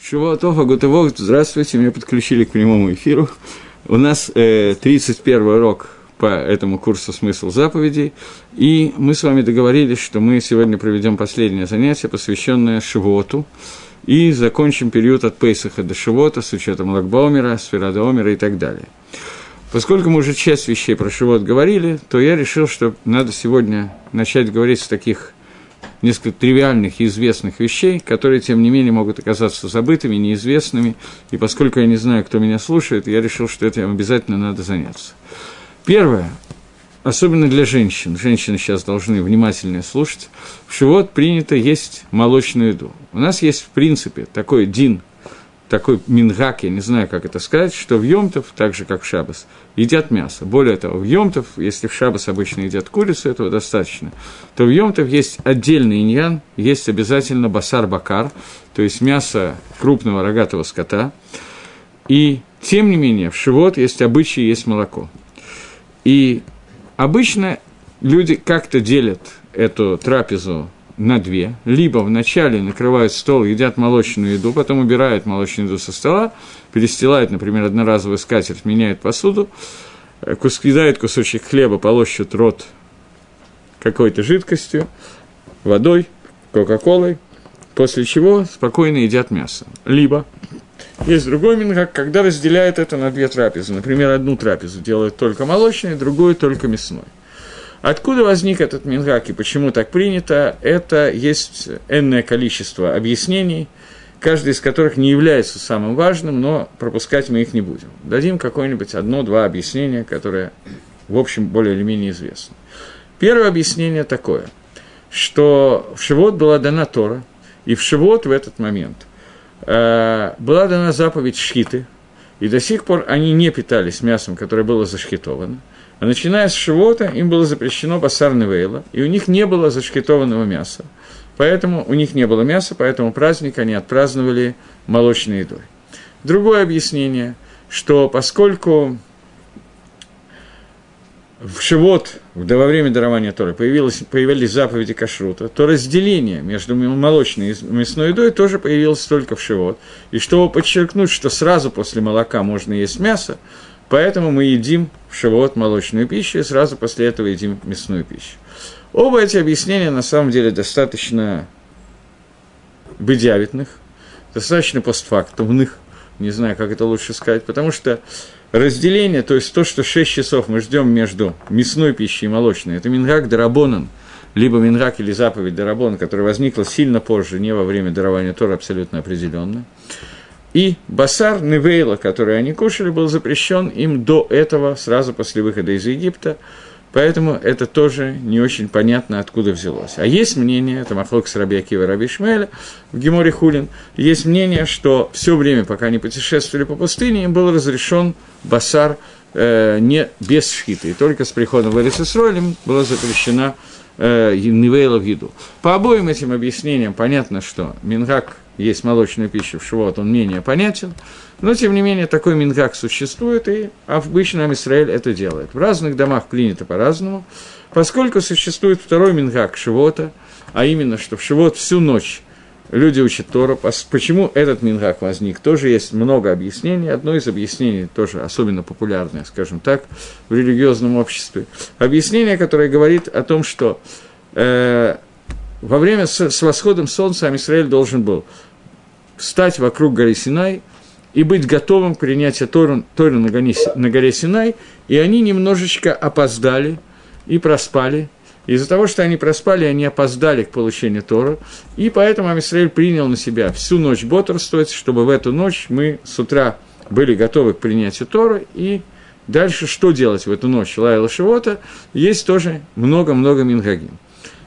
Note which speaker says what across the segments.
Speaker 1: Шивотов, Агутывок, здравствуйте, меня подключили к прямому эфиру. У нас э, 31 урок по этому курсу «Смысл заповедей», и мы с вами договорились, что мы сегодня проведем последнее занятие, посвященное Шивоту, и закончим период от Пейсаха до Шивота с учетом Лагбаумера, Сферадоумера и так далее. Поскольку мы уже часть вещей про Шивот говорили, то я решил, что надо сегодня начать говорить с таких несколько тривиальных и известных вещей, которые, тем не менее, могут оказаться забытыми, неизвестными, и поскольку я не знаю, кто меня слушает, я решил, что этим обязательно надо заняться. Первое, особенно для женщин, женщины сейчас должны внимательно слушать, в Шивот принято есть молочную еду. У нас есть, в принципе, такой дин такой мингак, я не знаю, как это сказать, что в Йомтов, так же, как в Шабас, едят мясо. Более того, в Йомтов, если в Шабас обычно едят курицу, этого достаточно, то в Йомтов есть отдельный иньян, есть обязательно басар-бакар, то есть мясо крупного рогатого скота. И, тем не менее, в Шивот есть обычаи, есть молоко. И обычно люди как-то делят эту трапезу на две. Либо вначале накрывают стол, едят молочную еду, потом убирают молочную еду со стола, перестилают, например, одноразовую скатерть, меняют посуду, э, кус, кидают кусочек хлеба, полощут рот какой-то жидкостью, водой, кока-колой, после чего спокойно едят мясо. Либо есть другой мингак, когда разделяют это на две трапезы. Например, одну трапезу делают только молочной, другую только мясной. Откуда возник этот мингак и почему так принято, это есть энное количество объяснений, каждый из которых не является самым важным, но пропускать мы их не будем. Дадим какое-нибудь одно-два объяснения, которые, в общем, более или менее известны. Первое объяснение такое, что в Шивот была дана Тора, и в Шивот в этот момент э, была дана заповедь Шхиты, и до сих пор они не питались мясом, которое было зашхитовано – а начиная с Шивота, им было запрещено басар невейла, и у них не было зашкетованного мяса. Поэтому у них не было мяса, поэтому праздник они отпраздновали молочной едой. Другое объяснение, что поскольку в Шивот, да во время дарования Торы, появилось, появились заповеди кашрута, то разделение между молочной и мясной едой тоже появилось только в Шивот. И чтобы подчеркнуть, что сразу после молока можно есть мясо, Поэтому мы едим в шивот молочную пищу и сразу после этого едим мясную пищу. Оба эти объяснения на самом деле достаточно бедявитных, достаточно постфактумных, не знаю, как это лучше сказать, потому что разделение, то есть то, что 6 часов мы ждем между мясной пищей и молочной, это Мингак Дарабонан, либо Мингак или заповедь Дарабон, которая возникла сильно позже, не во время дарования Тора, абсолютно определенно. И басар Невейла, который они кушали, был запрещен им до этого, сразу после выхода из Египта, поэтому это тоже не очень понятно, откуда взялось. А есть мнение, это Махлок с Раби Акива Раби Шмеля в Геморе Хулин, есть мнение, что все время, пока они путешествовали по пустыне, им был разрешен басар э, не без шхита, и только с приходом в Эрисесролем была запрещена э, Невейла в еду. По обоим этим объяснениям понятно, что Мингак – есть молочная пища в Шивот, он менее понятен, но, тем не менее, такой мингак существует, и обычно Израиль это делает. В разных домах принято по-разному, поскольку существует второй мингак Шивота, а именно, что в Шивот всю ночь люди учат Тору. Почему этот мингак возник? Тоже есть много объяснений. Одно из объяснений, тоже особенно популярное, скажем так, в религиозном обществе. Объяснение, которое говорит о том, что э, во время с, с восходом солнца Амисраэль должен был встать вокруг горы Синай и быть готовым к принятию Торы, Торы на, горе, на горе Синай, и они немножечко опоздали и проспали. Из-за того, что они проспали, они опоздали к получению Тора, и поэтому Амисраэль принял на себя всю ночь бодрствовать, чтобы в эту ночь мы с утра были готовы к принятию Тора, и дальше что делать в эту ночь? Лайла Шивота, есть тоже много-много мингагим.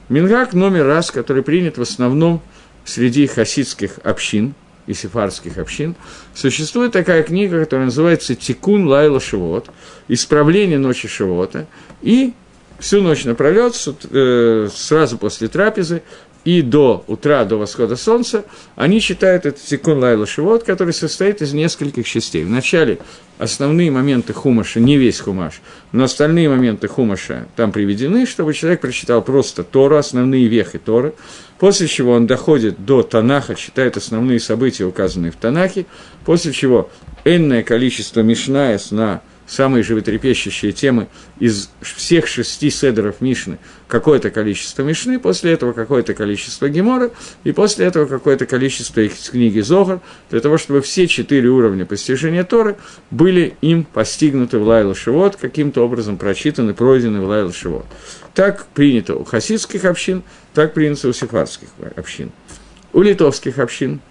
Speaker 1: Мингаг номер раз, который принят в основном среди хасидских общин и сефарских общин, существует такая книга, которая называется «Тикун Лайла Шивот», «Исправление ночи Шивота», и всю ночь напролет, э, сразу после трапезы, и до утра, до восхода солнца, они читают этот тикун Лайла Шивот, который состоит из нескольких частей. Вначале основные моменты хумаша, не весь хумаш, но остальные моменты хумаша там приведены, чтобы человек прочитал просто Тору, основные вехи Торы, после чего он доходит до Танаха, читает основные события, указанные в Танахе, после чего энное количество мишнаес на самые животрепещущие темы из всех шести седеров Мишны, какое-то количество Мишны, после этого какое-то количество Гемора, и после этого какое-то количество из книги Зогар, для того, чтобы все четыре уровня постижения Торы были им постигнуты в Лайла Шивот, каким-то образом прочитаны, пройдены в Лайла Шивот. Так принято у хасидских общин, так принято у сефардских общин. У литовских общин –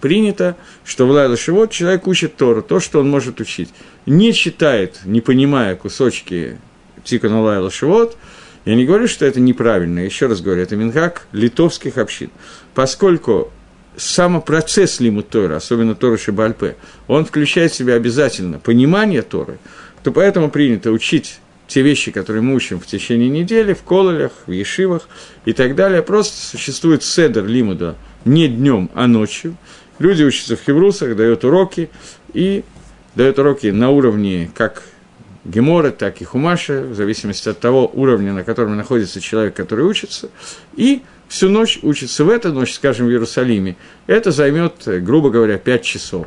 Speaker 1: принято, что в Лайла Шивот человек учит Тору, то, что он может учить. Не читает, не понимая кусочки Тикана Лайла Шивот, я не говорю, что это неправильно, еще раз говорю, это Минхак литовских общин. Поскольку сам процесс лиму Торы, особенно Торы Шибальпе, он включает в себя обязательно понимание Торы, то поэтому принято учить те вещи, которые мы учим в течение недели, в кололях, в ешивах и так далее. Просто существует седер лимуда не днем, а ночью. Люди учатся в хеврусах, дают уроки, и дают уроки на уровне как Гемора, так и Хумаша, в зависимости от того уровня, на котором находится человек, который учится, и всю ночь учится в эту ночь, скажем, в Иерусалиме. Это займет, грубо говоря, 5 часов.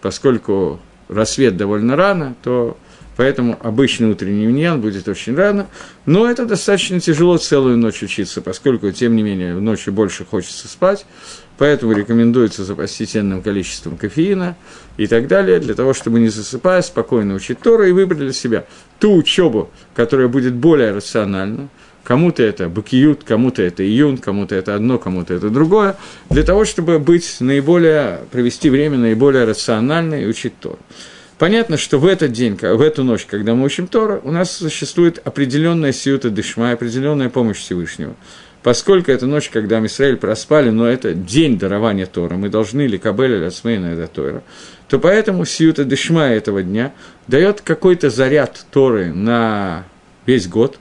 Speaker 1: Поскольку рассвет довольно рано, то поэтому обычный утренний миньян будет очень рано, но это достаточно тяжело целую ночь учиться, поскольку, тем не менее, ночью больше хочется спать, Поэтому рекомендуется запастись энным количеством кофеина и так далее, для того, чтобы не засыпая, спокойно учить Тору и выбрать для себя ту учебу, которая будет более рациональна, Кому-то это бакиют, кому-то это июн, кому-то это одно, кому-то это другое, для того, чтобы быть наиболее, провести время наиболее рационально и учить Тору. Понятно, что в этот день, в эту ночь, когда мы учим Тора, у нас существует определенная сиюта дышма, определенная помощь Всевышнего поскольку это ночь, когда мы Израиль проспали, но это день дарования Тора, мы должны ли кабеля или Ацмейна это Тора, то поэтому Сиюта Дешма этого дня дает какой-то заряд Торы на весь год,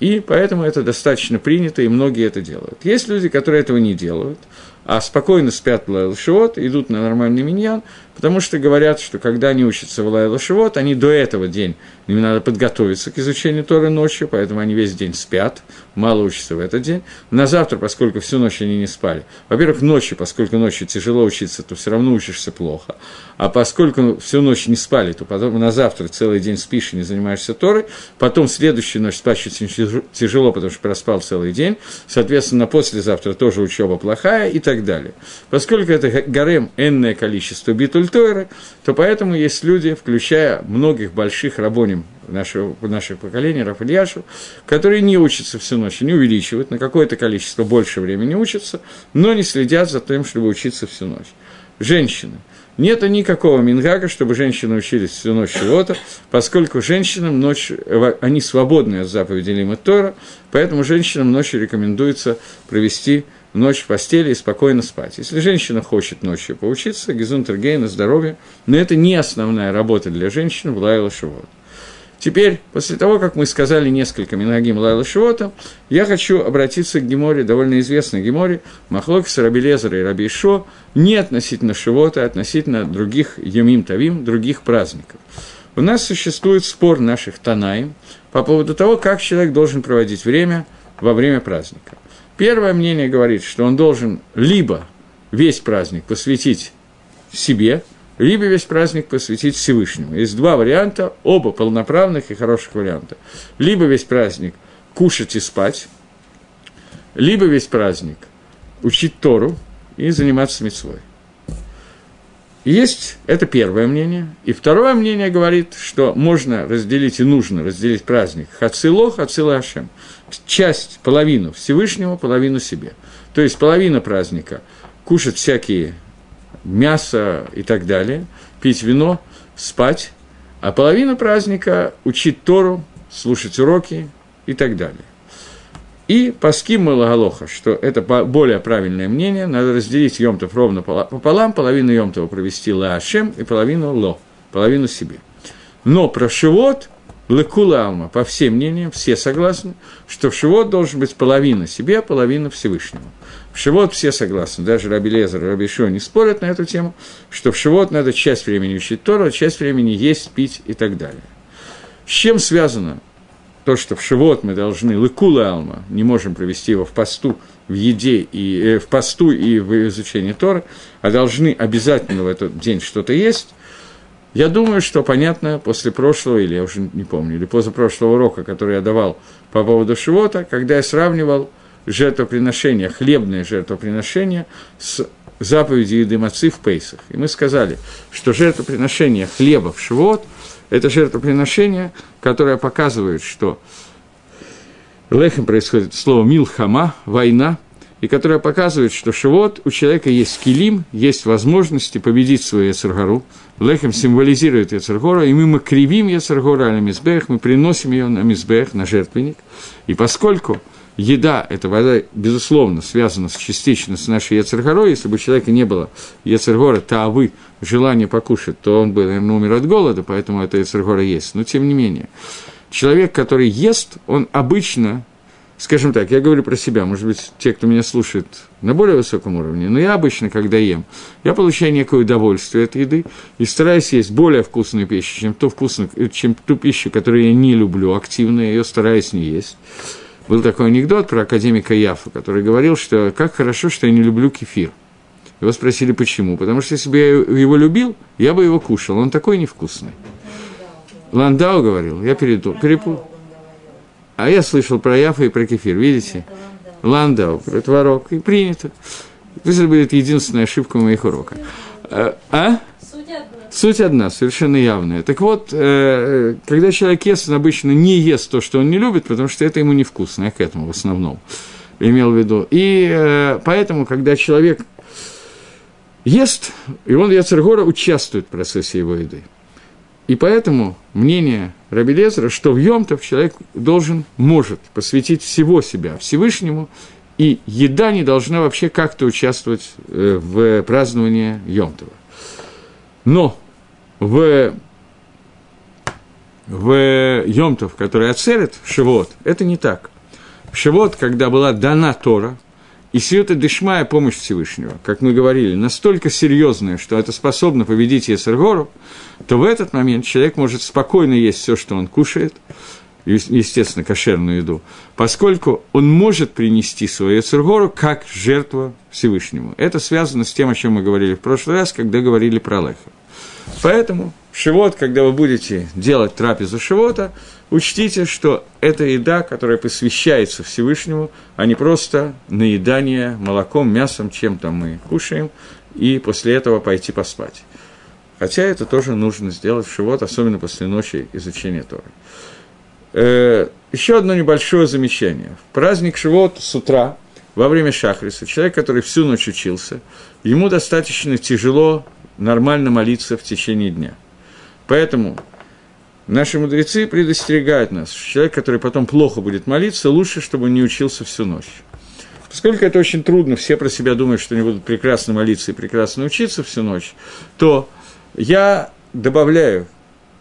Speaker 1: и поэтому это достаточно принято, и многие это делают. Есть люди, которые этого не делают, а спокойно спят в Лайлашивот, идут на нормальный миньян, потому что говорят, что когда они учатся в Лайлашивот, они до этого день, им надо подготовиться к изучению Торы ночью, поэтому они весь день спят, мало учатся в этот день. На завтра, поскольку всю ночь они не спали, во-первых, ночью, поскольку ночью тяжело учиться, то все равно учишься плохо, а поскольку всю ночь не спали, то потом на завтра целый день спишь и не занимаешься Торой, потом следующую ночь спать очень тяжело, потому что проспал целый день, соответственно, послезавтра тоже учеба плохая и так далее. Поскольку это гарем энное количество битультойры, то поэтому есть люди, включая многих больших рабоним нашего, нашего поколения, Рафальяшу, которые не учатся всю ночь, не увеличивают, на какое-то количество больше времени учатся, но не следят за тем, чтобы учиться всю ночь. Женщины. Нет никакого мингага, чтобы женщины учились всю ночь чего-то, поскольку женщинам ночь, они свободны от заповедей Лима Тора, поэтому женщинам ночью рекомендуется провести ночь в постели и спокойно спать. Если женщина хочет ночью поучиться, гизунтергей на здоровье, но это не основная работа для женщин в Лайла Шивот. Теперь, после того, как мы сказали несколько Минагим Лайла Шивота, я хочу обратиться к Геморе, довольно известной Геморе, Махлокис, Рабелезера и Раби Шо, не относительно Шивота, а относительно других Юмим Тавим, других праздников. У нас существует спор наших Танаим по поводу того, как человек должен проводить время во время праздника. Первое мнение говорит, что он должен либо весь праздник посвятить себе, либо весь праздник посвятить Всевышнему. Есть два варианта, оба полноправных и хороших варианта. Либо весь праздник кушать и спать, либо весь праздник учить Тору и заниматься мецвой. Есть, это первое мнение. И второе мнение говорит, что можно разделить и нужно разделить праздник Хацило, Хацило Ашем. Часть, половину Всевышнему, половину себе. То есть половина праздника кушать всякие мясо и так далее, пить вино, спать, а половина праздника – учить Тору, слушать уроки и так далее. И паским Малагалоха, что это более правильное мнение, надо разделить Йомтов ровно пополам, половину Йомтова провести Лаашем и половину Ло, половину себе. Но про Шивот Лекула Алма, по всем мнениям, все согласны, что в Шивот должен быть половина себе, половина Всевышнему. В Шивот все согласны, даже Раби Лезер Раби Шо не спорят на эту тему, что в Шивот надо часть времени учить Тору, а часть времени есть, пить и так далее. С чем связано то, что в Шивот мы должны Лекула Алма, не можем провести его в посту, в еде и э, в посту и в изучении Торы, а должны обязательно в этот день что-то есть, я думаю, что понятно после прошлого, или я уже не помню, или позапрошлого урока, который я давал по поводу Шивота, когда я сравнивал жертвоприношение, хлебное жертвоприношение с заповедью еды мацы в Пейсах. И мы сказали, что жертвоприношение хлеба в Шивот – это жертвоприношение, которое показывает, что лехем происходит слово «милхама», «война», и которая показывает, что Шивот у человека есть килим, есть возможности победить свою Яцергору. Лехем символизирует Яцергора, и мы мы кривим Яцергора на Мизбех, мы приносим ее на Мизбех, на жертвенник. И поскольку еда, эта вода, безусловно, связана с, частично с нашей Яцергорой, если бы у человека не было Яцергора, тавы, желания покушать, то он бы, наверное, умер от голода, поэтому эта Яцергора есть. Но тем не менее, человек, который ест, он обычно скажем так, я говорю про себя, может быть, те, кто меня слушает на более высоком уровне, но я обычно, когда ем, я получаю некое удовольствие от еды и стараюсь есть более вкусную пищу, чем ту, вкусную, чем ту пищу, которую я не люблю активно, ее стараюсь не есть. Был такой анекдот про академика Яфа, который говорил, что как хорошо, что я не люблю кефир. Его спросили, почему. Потому что если бы я его любил, я бы его кушал. Он такой невкусный. Ландау говорил, я перепутал. А я слышал про Яфа и про кефир, видите? Ландау, про творог, и принято. Это будет единственная ошибка моих уроков. А? а? Суть одна, совершенно явная. Так вот, э, когда человек ест, он обычно не ест то, что он не любит, потому что это ему невкусно, я к этому в основном имел в виду. И э, поэтому, когда человек ест, и он, Яцергора, участвует в процессе его еды. И поэтому мнение Раби Лезера, что в Йомтов человек должен, может посвятить всего себя Всевышнему, и еда не должна вообще как-то участвовать э, в праздновании Йомтова. Но в, в Йомтов, который оцелит Шивот, это не так. В Шивот, когда была дана Тора, и Сиота Дешмая – помощь Всевышнего, как мы говорили, настолько серьезная, что это способно победить Есергору, то в этот момент человек может спокойно есть все, что он кушает, естественно, кошерную еду, поскольку он может принести свою Есергору как жертву Всевышнему. Это связано с тем, о чем мы говорили в прошлый раз, когда говорили про Леха. Поэтому Шивот, когда вы будете делать трапезу Шивота, учтите, что это еда, которая посвящается Всевышнему, а не просто наедание молоком, мясом, чем там мы кушаем, и после этого пойти поспать. Хотя это тоже нужно сделать в Шивот, особенно после ночи изучения Торы. Э, еще одно небольшое замечание. В праздник Шивот с утра, во время Шахриса, человек, который всю ночь учился, ему достаточно тяжело нормально молиться в течение дня. Поэтому наши мудрецы предостерегают нас, что человек, который потом плохо будет молиться, лучше, чтобы он не учился всю ночь. Поскольку это очень трудно, все про себя думают, что они будут прекрасно молиться и прекрасно учиться всю ночь, то я добавляю,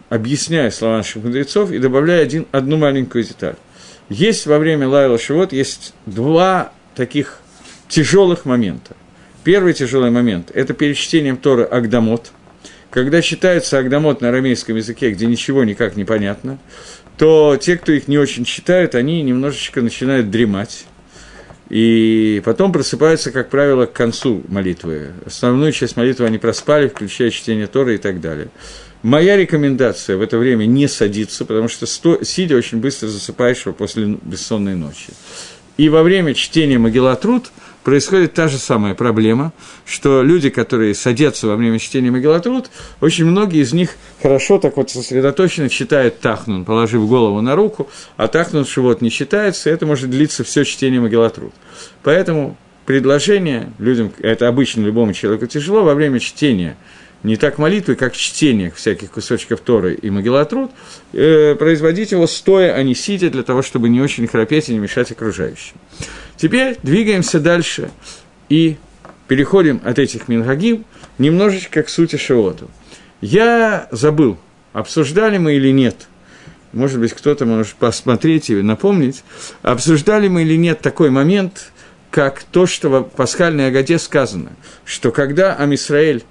Speaker 1: объясняю слова наших мудрецов и добавляю один, одну маленькую деталь. Есть во время Лайла Шивот, есть два таких тяжелых момента. Первый тяжелый момент – это перед чтением Торы Агдамот. Когда читается Агдамот на арамейском языке, где ничего никак не понятно, то те, кто их не очень читают, они немножечко начинают дремать. И потом просыпаются, как правило, к концу молитвы. Основную часть молитвы они проспали, включая чтение Торы и так далее. Моя рекомендация в это время не садиться, потому что сто, сидя очень быстро засыпаешь после бессонной ночи. И во время чтения Магеллатруд – происходит та же самая проблема, что люди, которые садятся во время чтения Магеллатруд, очень многие из них хорошо так вот сосредоточенно читают Тахнун, положив голову на руку, а Тахнун Шивот не читается, и это может длиться все чтение Магеллатруд. Поэтому предложение людям, это обычно любому человеку тяжело, во время чтения не так молитвы, как чтение всяких кусочков Торы и Магеллатруд, э, производить его стоя, а не сидя, для того, чтобы не очень храпеть и не мешать окружающим. Теперь двигаемся дальше и переходим от этих мингагим немножечко к сути Шиоту. Я забыл, обсуждали мы или нет может быть, кто-то может посмотреть и напомнить, обсуждали мы или нет такой момент, как то, что в пасхальной Агаде сказано, что когда Амисраэль,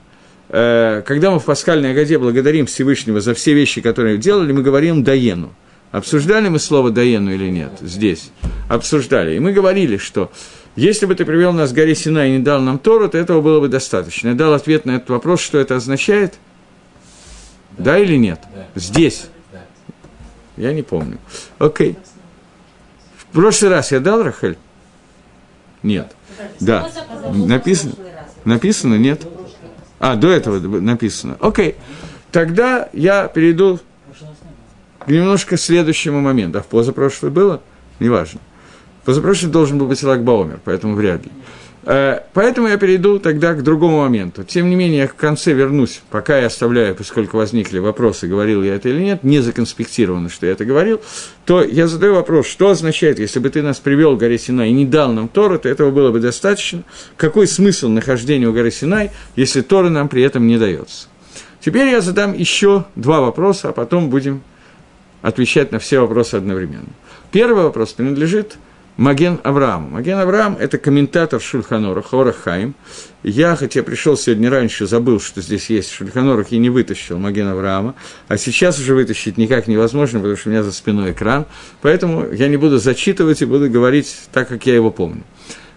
Speaker 1: э, когда мы в пасхальной Агаде благодарим Всевышнего за все вещи, которые делали, мы говорим «даену». Обсуждали мы слово «даену» или нет здесь? Обсуждали. И мы говорили, что если бы ты привел нас к горе Сина и не дал нам Тору, то этого было бы достаточно. Я дал ответ на этот вопрос, что это означает. Да, да или нет? Да. Здесь. Да. Я не помню. Окей. В прошлый раз я дал, Рахель? Нет. Да. Написано? Написано? Нет? А, до этого написано. Окей. Тогда я перейду немножко к следующему моменту. А в позапрошлый было? Неважно. Позапрошлый должен был быть Лагбаумер, поэтому вряд ли. Э, поэтому я перейду тогда к другому моменту. Тем не менее, я в конце вернусь, пока я оставляю, поскольку возникли вопросы, говорил я это или нет, не законспектировано, что я это говорил, то я задаю вопрос, что означает, если бы ты нас привел к горе Синай и не дал нам Тору, то этого было бы достаточно. Какой смысл нахождения у горы Синай, если Тора нам при этом не дается? Теперь я задам еще два вопроса, а потом будем отвечать на все вопросы одновременно. Первый вопрос принадлежит Маген Авраам. Маген Авраам – это комментатор Шульханора, Хорахайм. Я, хотя пришел сегодня раньше, забыл, что здесь есть Шульханорах, и не вытащил Маген Авраама, а сейчас уже вытащить никак невозможно, потому что у меня за спиной экран, поэтому я не буду зачитывать и буду говорить так, как я его помню.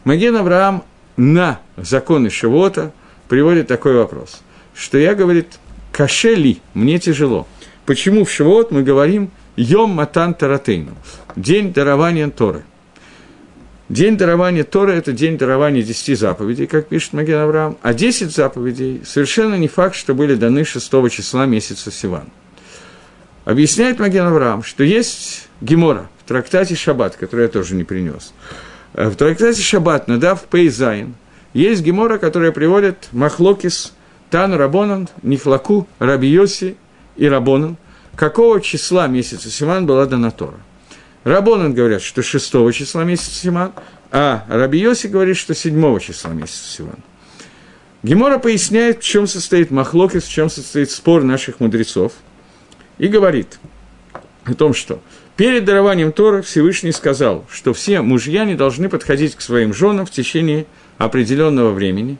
Speaker 1: Маген Авраам на законы Шивота приводит такой вопрос, что я, говорит, кашели, мне тяжело. Почему в Шивот мы говорим Йом Матан Таратейну, день дарования Торы – День дарования Тора – это день дарования десяти заповедей, как пишет Маген Авраам, а десять заповедей совершенно не факт, что были даны 6 числа месяца Сиван. Объясняет Маген Авраам, что есть Гемора в трактате Шаббат, который я тоже не принес. Э, в трактате Шаббат, на דף פ"ז, есть Гемора, которая приводит מחלוקת, תנו רבנן, נחלקו רבי יוסי ורבנן, какого числа месяца Сиван была дана Тора – רבנן говорят, что 6 числа месяца Сиван, а Раби Йоси говорит, что 7 числа месяца Симан. Гемора поясняет, в чем состоит מחלוקת, в чем состоит спор наших мудрецов, и говорит о том, что перед дарованием Тора Всевышний сказал, что все мужья не должны подходить к своим женам в течение определенного времени,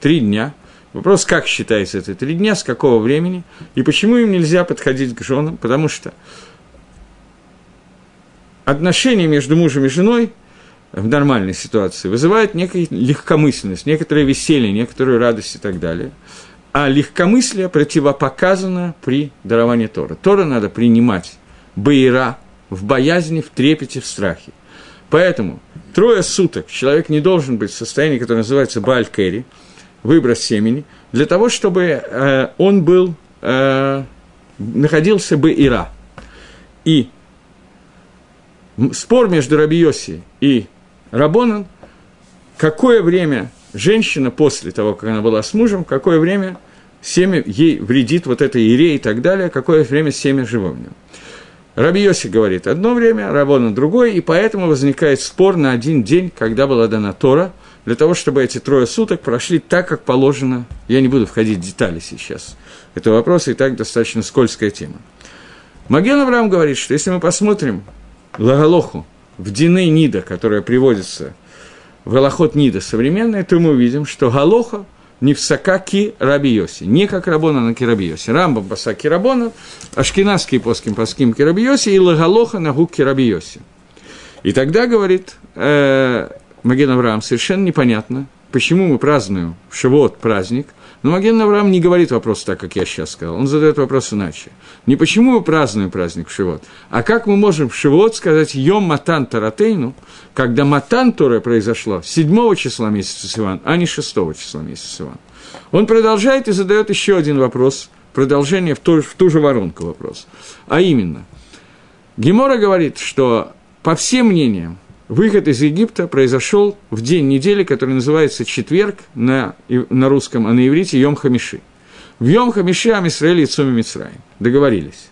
Speaker 1: три дня. Вопрос, как считается это три дня, с какого времени, и почему им нельзя подходить к женам, потому что отношения между мужем и женой в нормальной ситуации вызывают некую легкомысленность, некоторое веселье, некоторую радость и так далее. А легкомыслие противопоказано при даровании Тора. Тора надо принимать баира в боязни, в трепете, в страхе. Поэтому трое суток человек не должен быть в состоянии, которое называется баль-кэри, выброс семени, для того, чтобы э, он был, э, находился бы ира. И спор между Рабиоси и Рабонан, какое время женщина после того, как она была с мужем, какое время семя ей вредит вот это ире и так далее, какое время семя нем. Рабиоси говорит одно время, Рабона другое, и поэтому возникает спор на один день, когда была дана Тора, для того, чтобы эти трое суток прошли так, как положено. Я не буду входить в детали сейчас. Это вопрос и так достаточно скользкая тема. Маген Авраам говорит, что если мы посмотрим Лагалоху, в Дины Нида, которая приводится в Галахот Нида современная, то мы увидим, что Галоха не в Сакаки Раби Йоси, не как Рабона на Кираби Йоси. Рамбам Пасаки Рабона, Ашкинадский плоским Паским Кираби Йоси и Лагалоха на Гук Кираби Йоси. И тогда, говорит э, Маген Авраам, совершенно непонятно, почему мы празднуем Шивот праздник – но Маген Авраам не говорит вопрос так, как я сейчас сказал. Он задает вопрос иначе. Не почему мы празднуем праздник Шивот, а как мы можем в Шивот сказать «Йом Матан Таратейну», когда Матан Тора произошло 7 числа месяца Сиван, а не 6 числа месяца Сиван. Он продолжает и задает еще один вопрос, продолжение в ту, в ту же воронку вопрос. А именно, Гемора говорит, что по всем мнениям, Выход из Египта произошел в день недели, который называется четверг на, на русском, а на иврите Йом Хамиши. В Йом Хамиши Амисраэль и Цуми Мицраим. Договорились.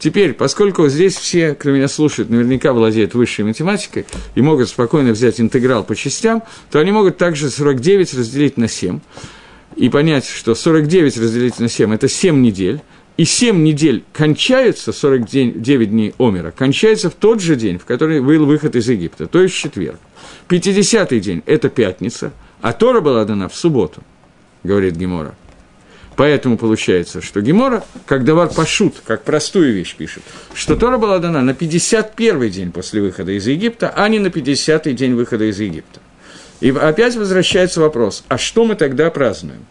Speaker 1: Теперь, поскольку здесь все, кто меня слушает, наверняка владеют высшей математикой и могут спокойно взять интеграл по частям, то они могут также 49 разделить на 7 и понять, что 49 разделить на 7 – это 7 недель, и 7 недель кончаются, 49 дней Омера, кончается в тот же день, в который был выход из Египта, то есть четверг. 50-й день – это пятница, а Тора была дана в субботу, говорит Гемора. Поэтому получается, что Гемора, как давар пашут, как простую вещь пишет, что Тора была дана на 51-й день после выхода из Египта, а не на 50-й день выхода из Египта. И опять возвращается вопрос, а что мы тогда празднуем?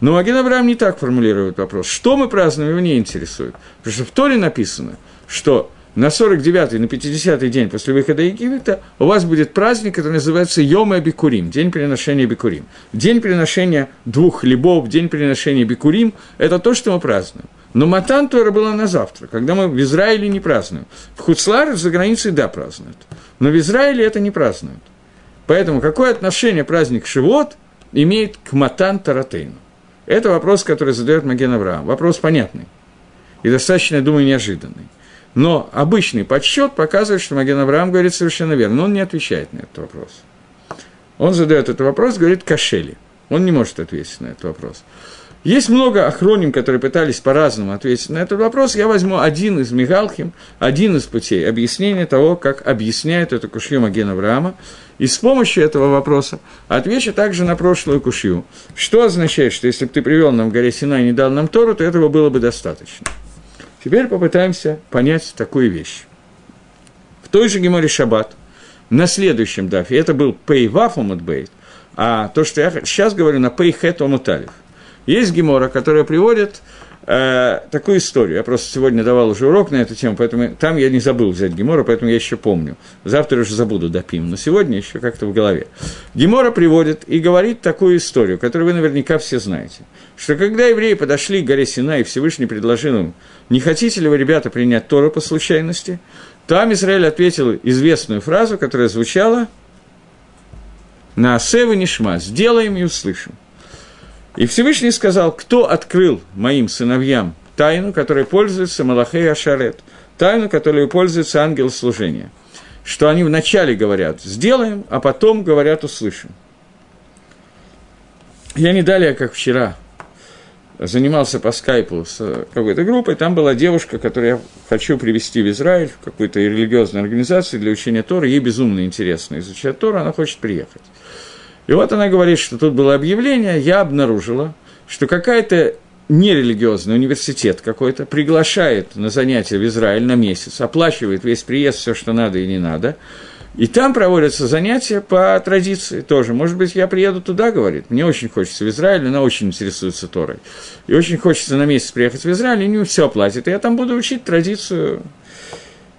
Speaker 1: Но Маген Авраам не так формулирует вопрос. Что мы празднуем, его не интересует. Потому что в Торе написано, что на 49-й, на 50-й день после выхода Египта у вас будет праздник, который называется Йома Бикурим, день приношения Бикурим. День приношения двух хлебов, день приношения Бикурим – это то, что мы празднуем. Но Матан Тора было на завтра, когда мы в Израиле не празднуем. В Хуцларе за границей, да, празднуют. Но в Израиле это не празднуют. Поэтому какое отношение праздник Шивот имеет к Матан Таратейну? Это вопрос, который задает Маген Авраам. Вопрос понятный. И достаточно, я думаю, неожиданный. Но обычный подсчет показывает, что Маген Авраам говорит совершенно верно, но он не отвечает на этот вопрос. Он задает этот вопрос, говорит Кашели. Он не может ответить на этот вопрос. Есть много охроним, которые пытались по-разному ответить на этот вопрос. Я возьму один из Мигалхим, один из путей объяснения того, как объясняет эту кушью Маген Авраама. И с помощью этого вопроса отвечу также на прошлую кушью. Что означает, что если бы ты привел нам в горе Сина и не дал нам Тору, то этого было бы достаточно. Теперь попытаемся понять такую вещь. В той же Геморе Шаббат, на следующем дафе, это был Пейваф Умутбейт, а то, что я сейчас говорю, на Пейхет Умуталев. Есть Гемора, которая приводит э, такую историю. Я просто сегодня давал уже урок на эту тему, поэтому там я не забыл взять Гемора, поэтому я еще помню. Завтра уже забуду допим, но сегодня еще как-то в голове. Гемора приводит и говорит такую историю, которую вы наверняка все знаете. Что когда евреи подошли к горе Сина, и Всевышний предложил им, не хотите ли вы, ребята, принять Тору по случайности, там Израиль ответил известную фразу, которая звучала «На Асева Нишма, сделаем и услышим». И Всевышний сказал, кто открыл моим сыновьям тайну, которой пользуется Малахей Ашарет, тайну, которой пользуется ангел служения. Что они вначале говорят «сделаем», а потом говорят «услышим». Я не далее, как вчера, занимался по скайпу с какой-то группой, там была девушка, которую я хочу привести в Израиль, в какую-то религиозную организацию для учения Тора, ей безумно интересно изучать Тору, она хочет приехать. И вот она говорит, что тут было объявление, я обнаружила, что какая-то нерелигиозный университет какой-то приглашает на занятия в Израиль на месяц, оплачивает весь приезд, все, что надо и не надо, и там проводятся занятия по традиции тоже. Может быть, я приеду туда, говорит. Мне очень хочется в Израиль, она очень интересуется Торой. И очень хочется на месяц приехать в Израиль, и не все платит. И я там буду учить традицию.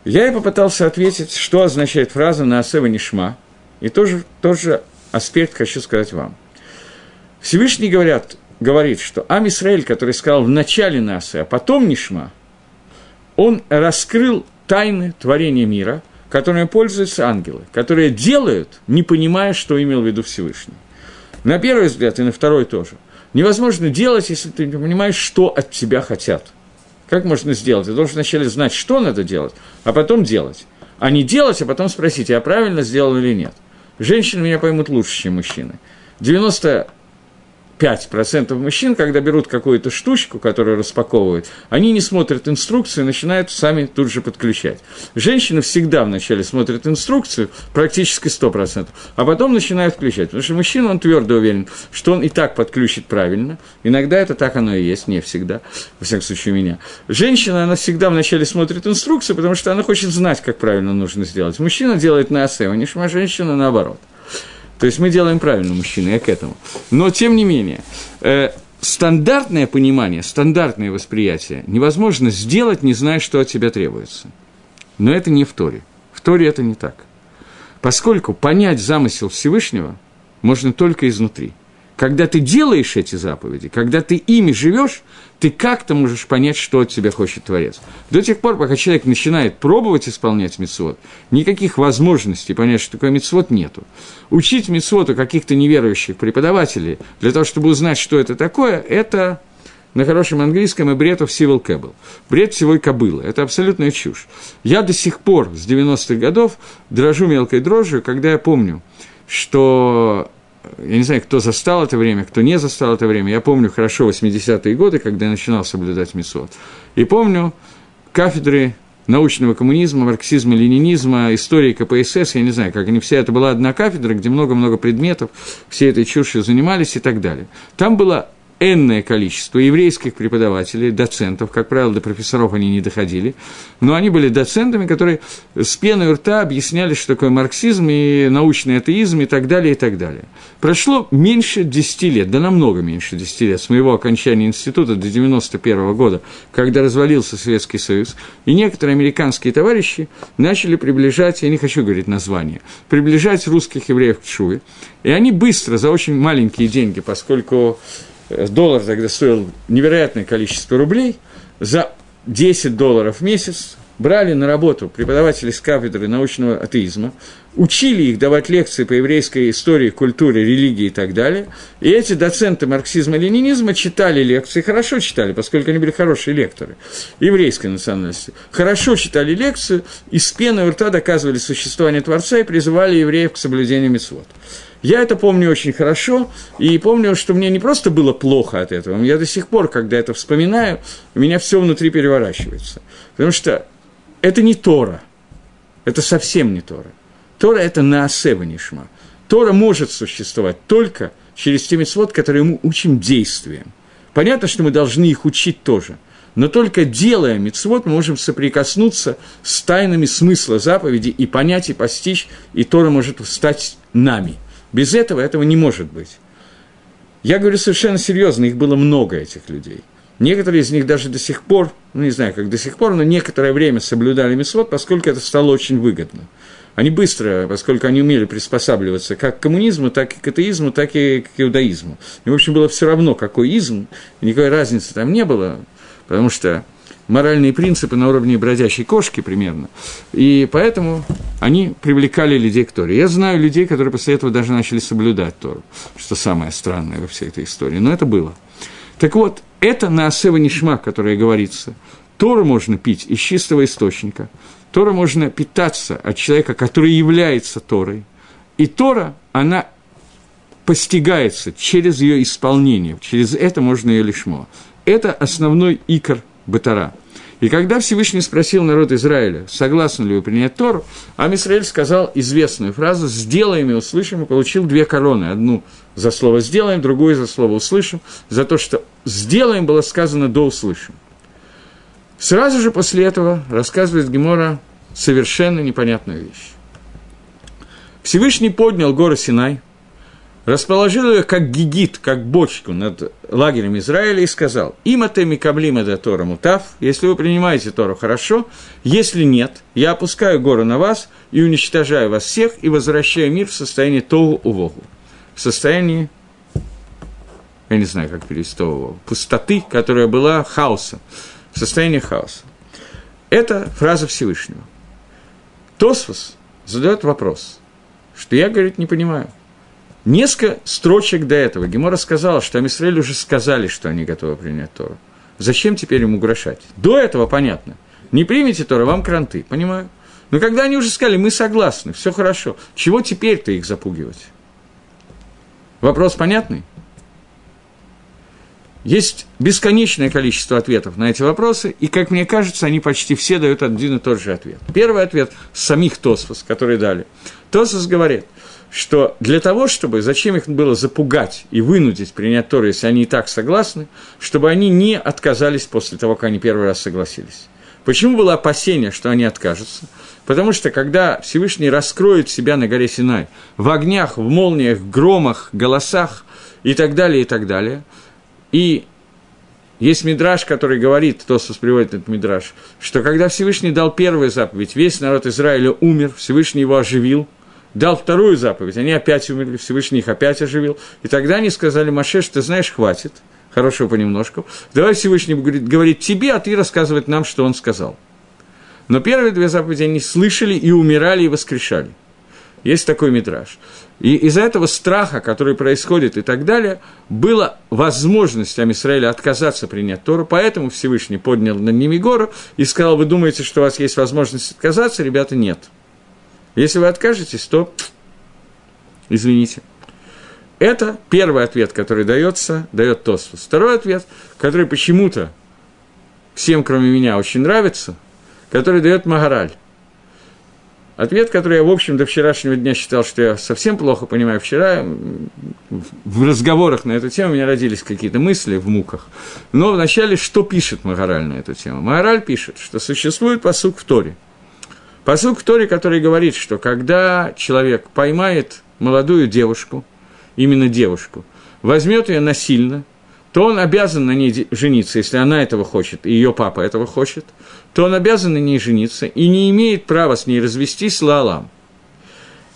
Speaker 1: Я и попытался ответить, что означает фраза «на асева нишма». И тоже, тоже аспект хочу сказать вам. Всевышний говорят, говорит, что Ам Исраиль, который сказал в начале Насы, а потом Нишма, он раскрыл тайны творения мира, которыми пользуются ангелы, которые делают, не понимая, что имел в виду Всевышний. На первый взгляд и на второй тоже. Невозможно делать, если ты не понимаешь, что от тебя хотят. Как можно сделать? Ты должен вначале знать, что надо делать, а потом делать. А не делать, а потом спросить, я правильно сделал или нет. Женщины меня поймут лучше, чем мужчины. 90 5% мужчин, когда берут какую-то штучку, которую распаковывают, они не смотрят инструкцию и начинают сами тут же подключать. Женщины всегда вначале смотрят инструкцию, практически 100%, а потом начинают включать. Потому что мужчина, он твердо уверен, что он и так подключит правильно. Иногда это так оно и есть, не всегда, во всяком случае, у меня. Женщина, она всегда вначале смотрит инструкцию, потому что она хочет знать, как правильно нужно сделать. Мужчина делает на АСЭ, а женщина наоборот. То есть мы делаем правильно, мужчины, я к этому. Но, тем не менее, э, стандартное понимание, стандартное восприятие невозможно сделать, не зная, что от тебя требуется. Но это не в Торе. В Торе это не так. Поскольку понять замысел Всевышнего можно только изнутри – когда ты делаешь эти заповеди, когда ты ими живешь, ты как-то можешь понять, что от тебя хочет Творец. До тех пор, пока человек начинает пробовать исполнять мецвод, никаких возможностей понять, что такое мецвод, нету. Учить мецвод у каких-то неверующих преподавателей для того, чтобы узнать, что это такое, это на хорошем английском и бред of civil cable. Бред всего и кобылы. Это абсолютная чушь. Я до сих пор, с 90-х годов, дрожу мелкой дрожью, когда я помню, что я не знаю, кто застал это время, кто не застал это время. Я помню хорошо 80-е годы, когда я начинал соблюдать Месот. И помню кафедры научного коммунизма, марксизма, ленинизма, истории КПСС, я не знаю, как они все, это была одна кафедра, где много-много предметов, все этой чушью занимались и так далее. Там было энное количество еврейских преподавателей, доцентов, как правило, до профессоров они не доходили, но они были доцентами, которые с пеной рта объясняли, что такое марксизм и научный атеизм и так далее, и так далее. Прошло меньше 10 лет, да намного меньше 10 лет, с моего окончания института до 91 года, когда развалился Советский Союз, и некоторые американские товарищи начали приближать, я не хочу говорить название, приближать русских евреев к Шуве, и они быстро, за очень маленькие деньги, поскольку доллар тогда стоил невероятное количество рублей, за 10 долларов в месяц брали на работу преподавателей с кафедры научного атеизма, учили их давать лекции по еврейской истории, культуре, религии и так далее. И эти доценты марксизма-ленинизма читали лекции, хорошо читали, поскольку они были хорошие лекторы еврейской национальности. Хорошо читали лекцию и с пеной у рта доказывали существование Творца и призывали евреев к соблюдению митцвот. Я это помню очень хорошо, и помню, что мне не просто было плохо от этого, я до сих пор, когда это вспоминаю, у меня все внутри переворачивается. Потому что это не Тора, это совсем не Тора. Тора – это Наасева Нишма. Тора может существовать только через те митцвот, которые мы учим действием. Понятно, что мы должны их учить тоже, но только делая мицвод, мы можем соприкоснуться с тайнами смысла заповеди и понять, и постичь, и Тора может стать нами – без этого этого не может быть. Я говорю совершенно серьезно, их было много, этих людей. Некоторые из них даже до сих пор, ну не знаю, как до сих пор, но некоторое время соблюдали мисвод, поскольку это стало очень выгодно. Они быстро, поскольку они умели приспосабливаться как к коммунизму, так и к атеизму, так и к иудаизму. И, в общем, было все равно, какой изм, никакой разницы там не было, потому что моральные принципы на уровне бродящей кошки примерно. И поэтому они привлекали людей к Торе. Я знаю людей, которые после этого даже начали соблюдать Тору, что самое странное во всей этой истории. Но это было. Так вот, это на Асева Нишма, которое говорится. Тору можно пить из чистого источника. Тора можно питаться от человека, который является Торой. И Тора, она постигается через ее исполнение. Через это можно ее лишмо. Это основной икор Батара. И когда Всевышний спросил народ Израиля, согласны ли вы принять Тору, Амисраэль сказал известную фразу «сделаем и услышим» и получил две короны. Одну за слово «сделаем», другую за слово «услышим», за то, что «сделаем» было сказано до «услышим». Сразу же после этого рассказывает Гемора совершенно непонятную вещь. Всевышний поднял гору Синай, расположил ее как гигит, как бочку над лагерем Израиля и сказал, «Им атеми каблим это Тора мутав, если вы принимаете Тору, хорошо, если нет, я опускаю гору на вас и уничтожаю вас всех и возвращаю мир в состояние Тогу Увогу, в состоянии, я не знаю, как перевести Тогу пустоты, которая была хаоса, в состоянии хаоса». Это фраза Всевышнего. Тосфос задает вопрос, что я, говорит, не понимаю – Несколько строчек до этого Гемора сказала, что Амисраэль уже сказали, что они готовы принять Тору. Зачем теперь им угрожать? До этого понятно. Не примите Тору, вам кранты, понимаю. Но когда они уже сказали, мы согласны, все хорошо, чего теперь-то их запугивать? Вопрос понятный? Есть бесконечное количество ответов на эти вопросы, и, как мне кажется, они почти все дают один и тот же ответ. Первый ответ – самих Тосфос, которые дали. Тосфос говорит, что для того, чтобы, зачем их было запугать и вынудить принять Тору, если они и так согласны, чтобы они не отказались после того, как они первый раз согласились. Почему было опасение, что они откажутся? Потому что когда Всевышний раскроет себя на горе Синай в огнях, в молниях, громах, голосах и так далее, и так далее, и есть мидраж, который говорит, Тосус приводит этот мидраж, что когда Всевышний дал первую заповедь, весь народ Израиля умер, Всевышний его оживил, дал вторую заповедь, они опять умерли, Всевышний их опять оживил. И тогда они сказали, Машеш, ты знаешь, хватит, хорошего понемножку. Давай Всевышний говорит, говорит тебе, а ты рассказывать нам, что он сказал. Но первые две заповеди они слышали и умирали, и воскрешали. Есть такой метраж. И из-за этого страха, который происходит и так далее, была возможность Амисраэля отказаться принять Тору, поэтому Всевышний поднял над ними гору и сказал, вы думаете, что у вас есть возможность отказаться? Ребята, нет – если вы откажетесь, то извините. это первый ответ, который дается, дает Тосфус. Второй ответ, который почему-то всем, кроме меня, очень нравится, который дает Магараль. Ответ, который я, в общем, до вчерашнего дня считал, что я совсем плохо понимаю. Вчера в разговорах на эту тему у меня родились какие-то мысли в муках. Но вначале, что пишет Магараль на эту тему? Магараль пишет, что существует посук в Торе. Посук в Торе, который говорит, что когда человек поймает молодую девушку, именно девушку, возьмет ее насильно – то он обязан на ней жениться, если она этого хочет, и ее папа этого хочет, то он обязан на ней жениться и не имеет права с ней развестись лалам.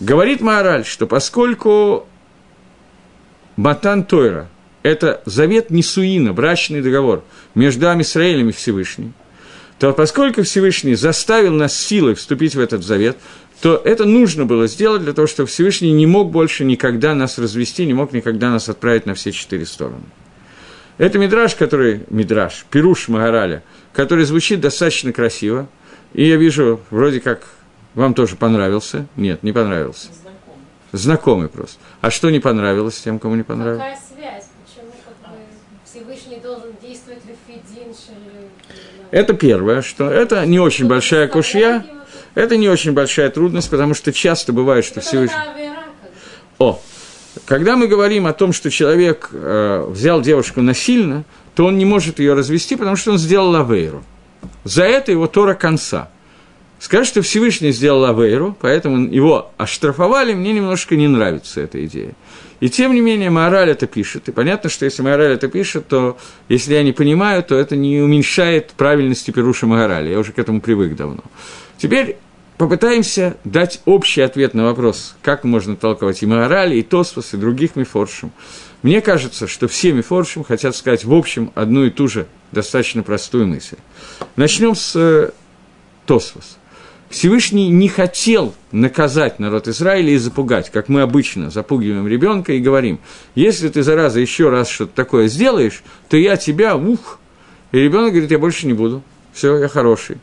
Speaker 1: Говорит Маораль, что поскольку Матан Тойра – это завет Несуина, брачный договор между Амисраэлем и Всевышним, то поскольку Всевышний заставил нас силой вступить в этот завет, то это нужно было сделать для того, чтобы Всевышний не мог больше никогда нас развести, не мог никогда нас отправить на все четыре стороны. Это мидраж, который, мидраж, пируш Магараля, который звучит достаточно красиво, и я вижу, вроде как вам тоже понравился. Нет, не понравился. Знакомый. Знакомый просто. А что не понравилось тем, кому не понравилось?
Speaker 2: Какая связь? Почему как бы, Всевышний должен действовать в Фидин,
Speaker 1: Это первое, что это не очень что большая кушья, это не очень большая трудность, потому что часто бывает, что Всевышний... О, когда мы говорим о том, что человек э, взял девушку насильно, то он не может ее развести, потому что он сделал лавейру. За это его Тора конца. Скажет, что Всевышний сделал лавейру, поэтому его оштрафовали, мне немножко не нравится эта идея. И тем не менее, мораль это пишет. И понятно, что если мораль это пишет, то если я не понимаю, то это не уменьшает правильности Перуша Магараля. Я уже к этому привык давно. Теперь попытаемся дать общий ответ на вопрос, как можно толковать и Маорали, и Тоспас, и других Мифоршим. Мне кажется, что все Мифоршим хотят сказать в общем одну и ту же достаточно простую мысль. Начнем с э, Тосфос. Всевышний не хотел наказать народ Израиля и запугать, как мы обычно запугиваем ребенка и говорим, если ты, зараза, еще раз что-то такое сделаешь, то я тебя, ух, и ребенок говорит, я больше не буду, все, я хороший.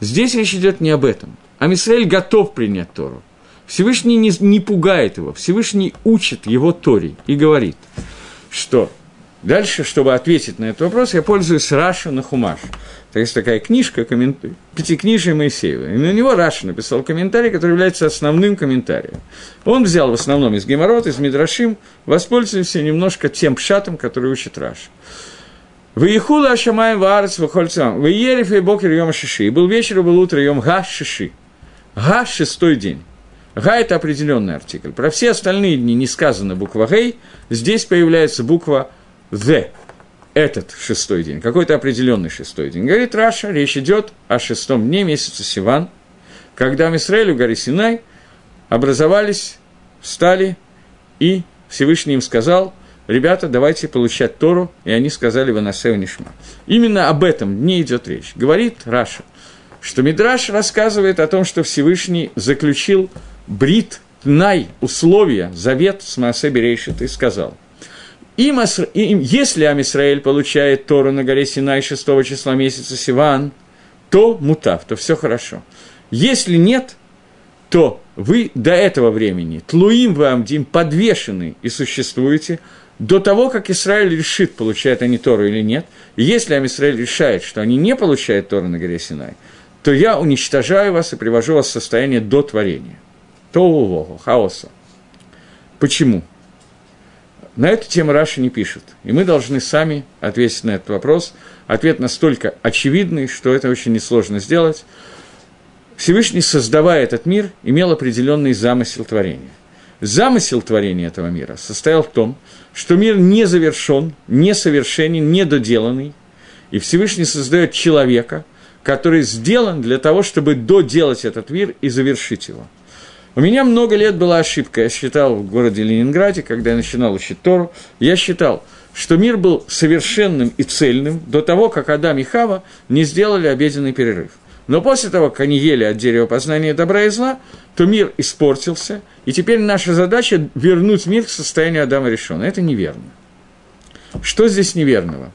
Speaker 1: Здесь речь идет не об этом – עם ישראל готов принять Тору. Всевышний не, не пугает его, Всевышний учит его Торе и говорит, что дальше, чтобы ответить на этот вопрос, я пользуюсь Раши на חומש. То есть такая книжка, коммент... пятикнижие Моисеева. И на него Раши написал комментарий, который является основным комментарием. Он взял в основном из גמרות, из מדרשים, воспользовался немножко тем пшатом, который учит Раши. ויכולו השמים והארץ וכל צבאם. ויהי ערב ויהי בוקר יום השישי. И был вечер, и был утро Йом Га Шиши. Га – шестой день. Га – это определенный артикль. Про все остальные дни не сказано буква Гей, здесь появляется буква The. Этот шестой день, какой-то определенный шестой день. Говорит Раши, речь идет о шестом дне месяца Сиван, когда в Израиле в горе Синай образовались, встали, и Всевышний им сказал, ребята, давайте получать Тору, и они сказали Ванасеу Нишма. Именно об этом дне идет речь. Говорит Раша – что Мидраш рассказывает о том, что Всевышний заключил брит, най, условия, завет с Маасе Берейшит и сказал, им, им, если Амисраэль получает Тору на горе Синай 6 числа месяца Сиван, то мутав, то все хорошо. Если нет, то вы до этого времени, тлуим вам, дим, подвешены и существуете, до того, как Израиль решит, получают они Тору или нет. И если Амисраэль решает, что они не получают Тору на горе Синай, то я уничтожаю вас и привожу вас в состояние до творения. Тоу хаоса. Почему? На эту тему Раша не пишет. И мы должны сами ответить на этот вопрос. Ответ настолько очевидный, что это очень несложно сделать. Всевышний, создавая этот мир, имел определенный замысел творения. Замысел творения этого мира состоял в том, что мир не завершен, несовершенен, недоделанный, и Всевышний создает человека – который сделан для того, чтобы доделать этот мир и завершить его. У меня много лет была ошибка. Я считал в городе Ленинграде, когда я начинал учить Тору, я считал, что мир был совершенным и цельным до того, как Адам и Хава не сделали обеденный перерыв. Но после того, как они ели от дерева познания добра и зла, то мир испортился, и теперь наша задача вернуть мир к состоянию Адама решена. Это неверно. Что здесь неверного?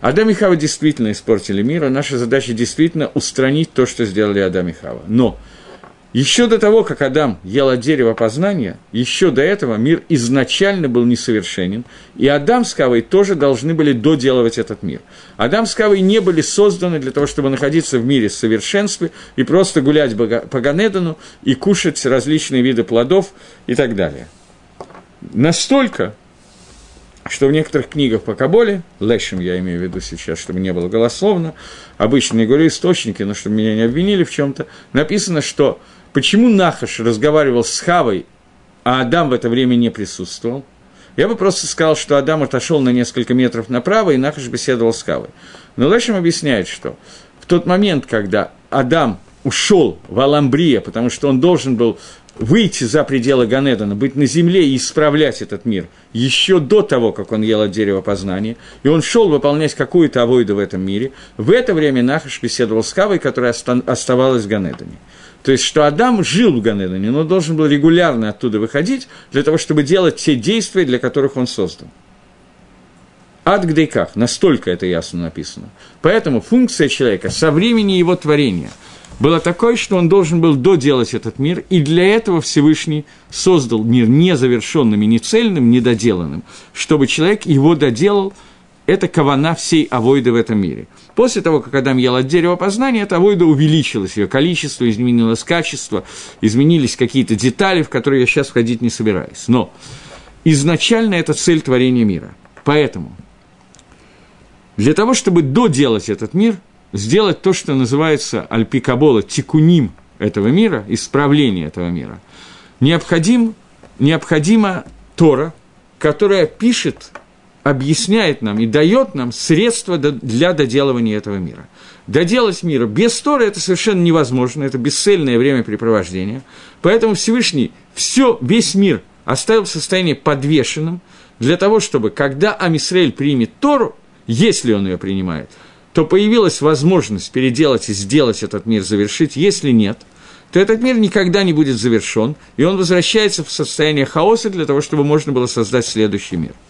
Speaker 1: Адам и Хава действительно испортили мир, а наша задача действительно устранить то, что сделали Адам и Хава. Но Еще до того, как Адам ел от дерева познания, еще до этого мир изначально был несовершенен, и Адам с Кавой тоже должны были доделывать этот мир. Адам с Кавой не были созданы для того, чтобы находиться в мире совершенстве и просто гулять по Ганедану и кушать различные виды плодов и так далее. Настолько, что в некоторых книгах по Каболе, Лешем я имею в виду сейчас, чтобы не было голословно, обычно я говорю источники, но чтобы меня не обвинили в чем-то, написано, что Почему Нахаш разговаривал с Хавой, а Адам в это время не присутствовал? Я бы просто сказал, что Адам отошел на несколько метров направо, и Нахаш беседовал с Хавой. Но Лешем объясняет, что в тот момент, когда Адам ушел в Аламбрия, потому что он должен был выйти за пределы Ганедана, быть на земле и исправлять этот мир еще до того, как он ел от дерева познания, и он шел выполнять какую-то авойду в этом мире, в это время Нахаш беседовал с Хавой, которая оставалась в Ганедане. То есть, что Адам жил в Ганедане, но должен был регулярно оттуда выходить для того, чтобы делать те действия, для которых он создан. Ад где как, настолько это ясно написано. Поэтому функция человека со времени его творения была такой, что он должен был доделать этот мир, и для этого Всевышний создал мир незавершенным и нецельным, недоделанным, чтобы человек его доделал – это кавана всей авойды в этом мире. После того, как Адам ел от дерева познания, эта авойда увеличилась, ее количество, изменилось качество, изменились какие-то детали, в которые я сейчас входить не собираюсь. Но изначально это цель творения мира. Поэтому для того, чтобы доделать этот мир, сделать то, что называется альпикабола, тикуним этого мира, исправление этого мира, необходим, необходима Тора, которая пишет объясняет нам и дает нам средства для доделывания этого мира. Доделать мира без Торы – это совершенно невозможно, это бесцельное времяпрепровождение. Поэтому Всевышний все, весь мир оставил в состоянии подвешенным для того, чтобы, когда Амисраэль примет Тору, если он ее принимает, то появилась возможность переделать и сделать этот мир, завершить. Если нет, то этот мир никогда не будет завершен, и он возвращается в состояние хаоса для того, чтобы можно было создать следующий мир –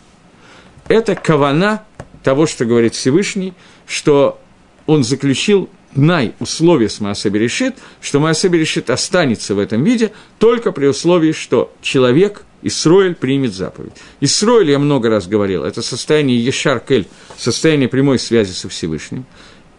Speaker 1: это кавана того, что говорит Всевышний, что он заключил най условие с Маасеби решит, что Маасеби решит останется в этом виде только при условии, что человек, Исроэль, примет заповедь. Исроэль, я много раз говорил, это состояние Ешар-Кель, состояние прямой связи со Всевышним.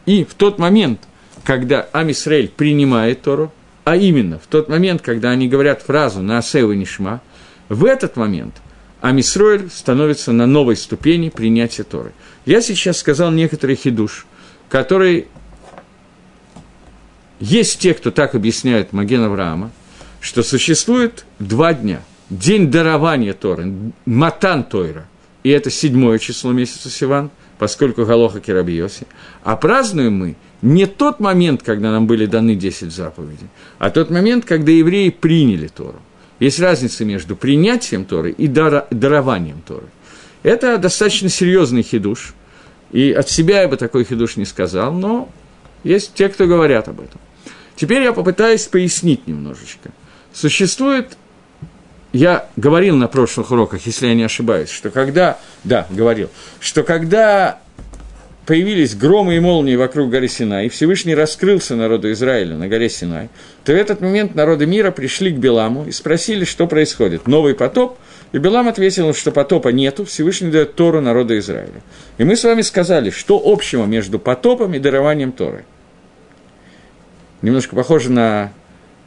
Speaker 1: И в тот момент, когда Амисраэль принимает Тору, а именно в тот момент, когда они говорят фразу «Наасева Нишма», в этот момент – а Мисроэль становится на новой ступени принятия Торы. Я сейчас сказал некоторые хидуш, которые есть те, кто так объясняет Маген Авраама, что существует два дня. День дарования Торы, Матан Тойра, и это седьмое число месяца Сиван, поскольку Галоха Керабиоси. А празднуем мы не тот момент, когда нам были даны 10 заповедей, а тот момент, когда евреи приняли Тору. Есть разница между принятием Торы и дарованием Торы. Это достаточно серьезный хидуш. И от себя я бы такой хидуш не сказал, но есть те, кто говорят об этом. Теперь я попытаюсь пояснить немножечко. Существует, я говорил на прошлых уроках, если я не ошибаюсь, что когда, да, говорил, что когда появились громы и молнии вокруг горы Синай, и Всевышний раскрылся народу Израиля на горе Синай, то в этот момент народы мира пришли к Беламу и спросили, что происходит. Новый потоп? И Белам ответил, что потопа нету, Всевышний дает Тору народу Израиля. И мы с вами сказали, что общего между потопом и дарованием Торы. Немножко похоже на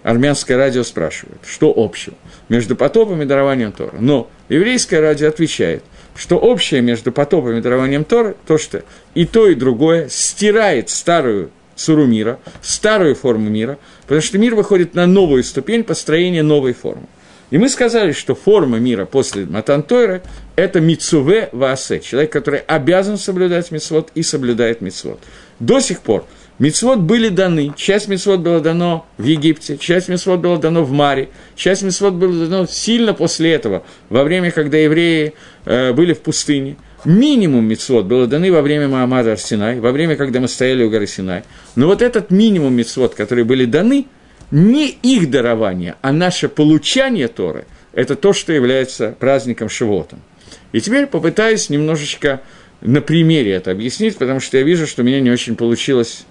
Speaker 1: армянское радио спрашивает, что общего между потопом и дарованием Тора. Но еврейское радио отвечает, что общее между потопом и дарованием Торы, то, что и то, и другое стирает старую суру мира, старую форму мира, потому что мир выходит на новую ступень построения новой формы. И мы сказали, что форма мира после Матантойра – это мицуве ваасе, человек, который обязан соблюдать мицвод и соблюдает мицвод. До сих пор – Мецвод были даны. Часть мецвод было дано в Египте, часть мецвод было дано в Маре, часть мецвод было дано сильно после этого, во время, когда евреи э, были в пустыне. Минимум мецвод было даны во время Маамада Арсинай, во время, когда мы стояли у горы Синай. Но вот этот минимум мецвод, которые были даны, не их дарование, а наше получание Торы, это то, что является праздником Шивотом. И теперь попытаюсь немножечко на примере это объяснить, потому что я вижу, что у меня не очень получилось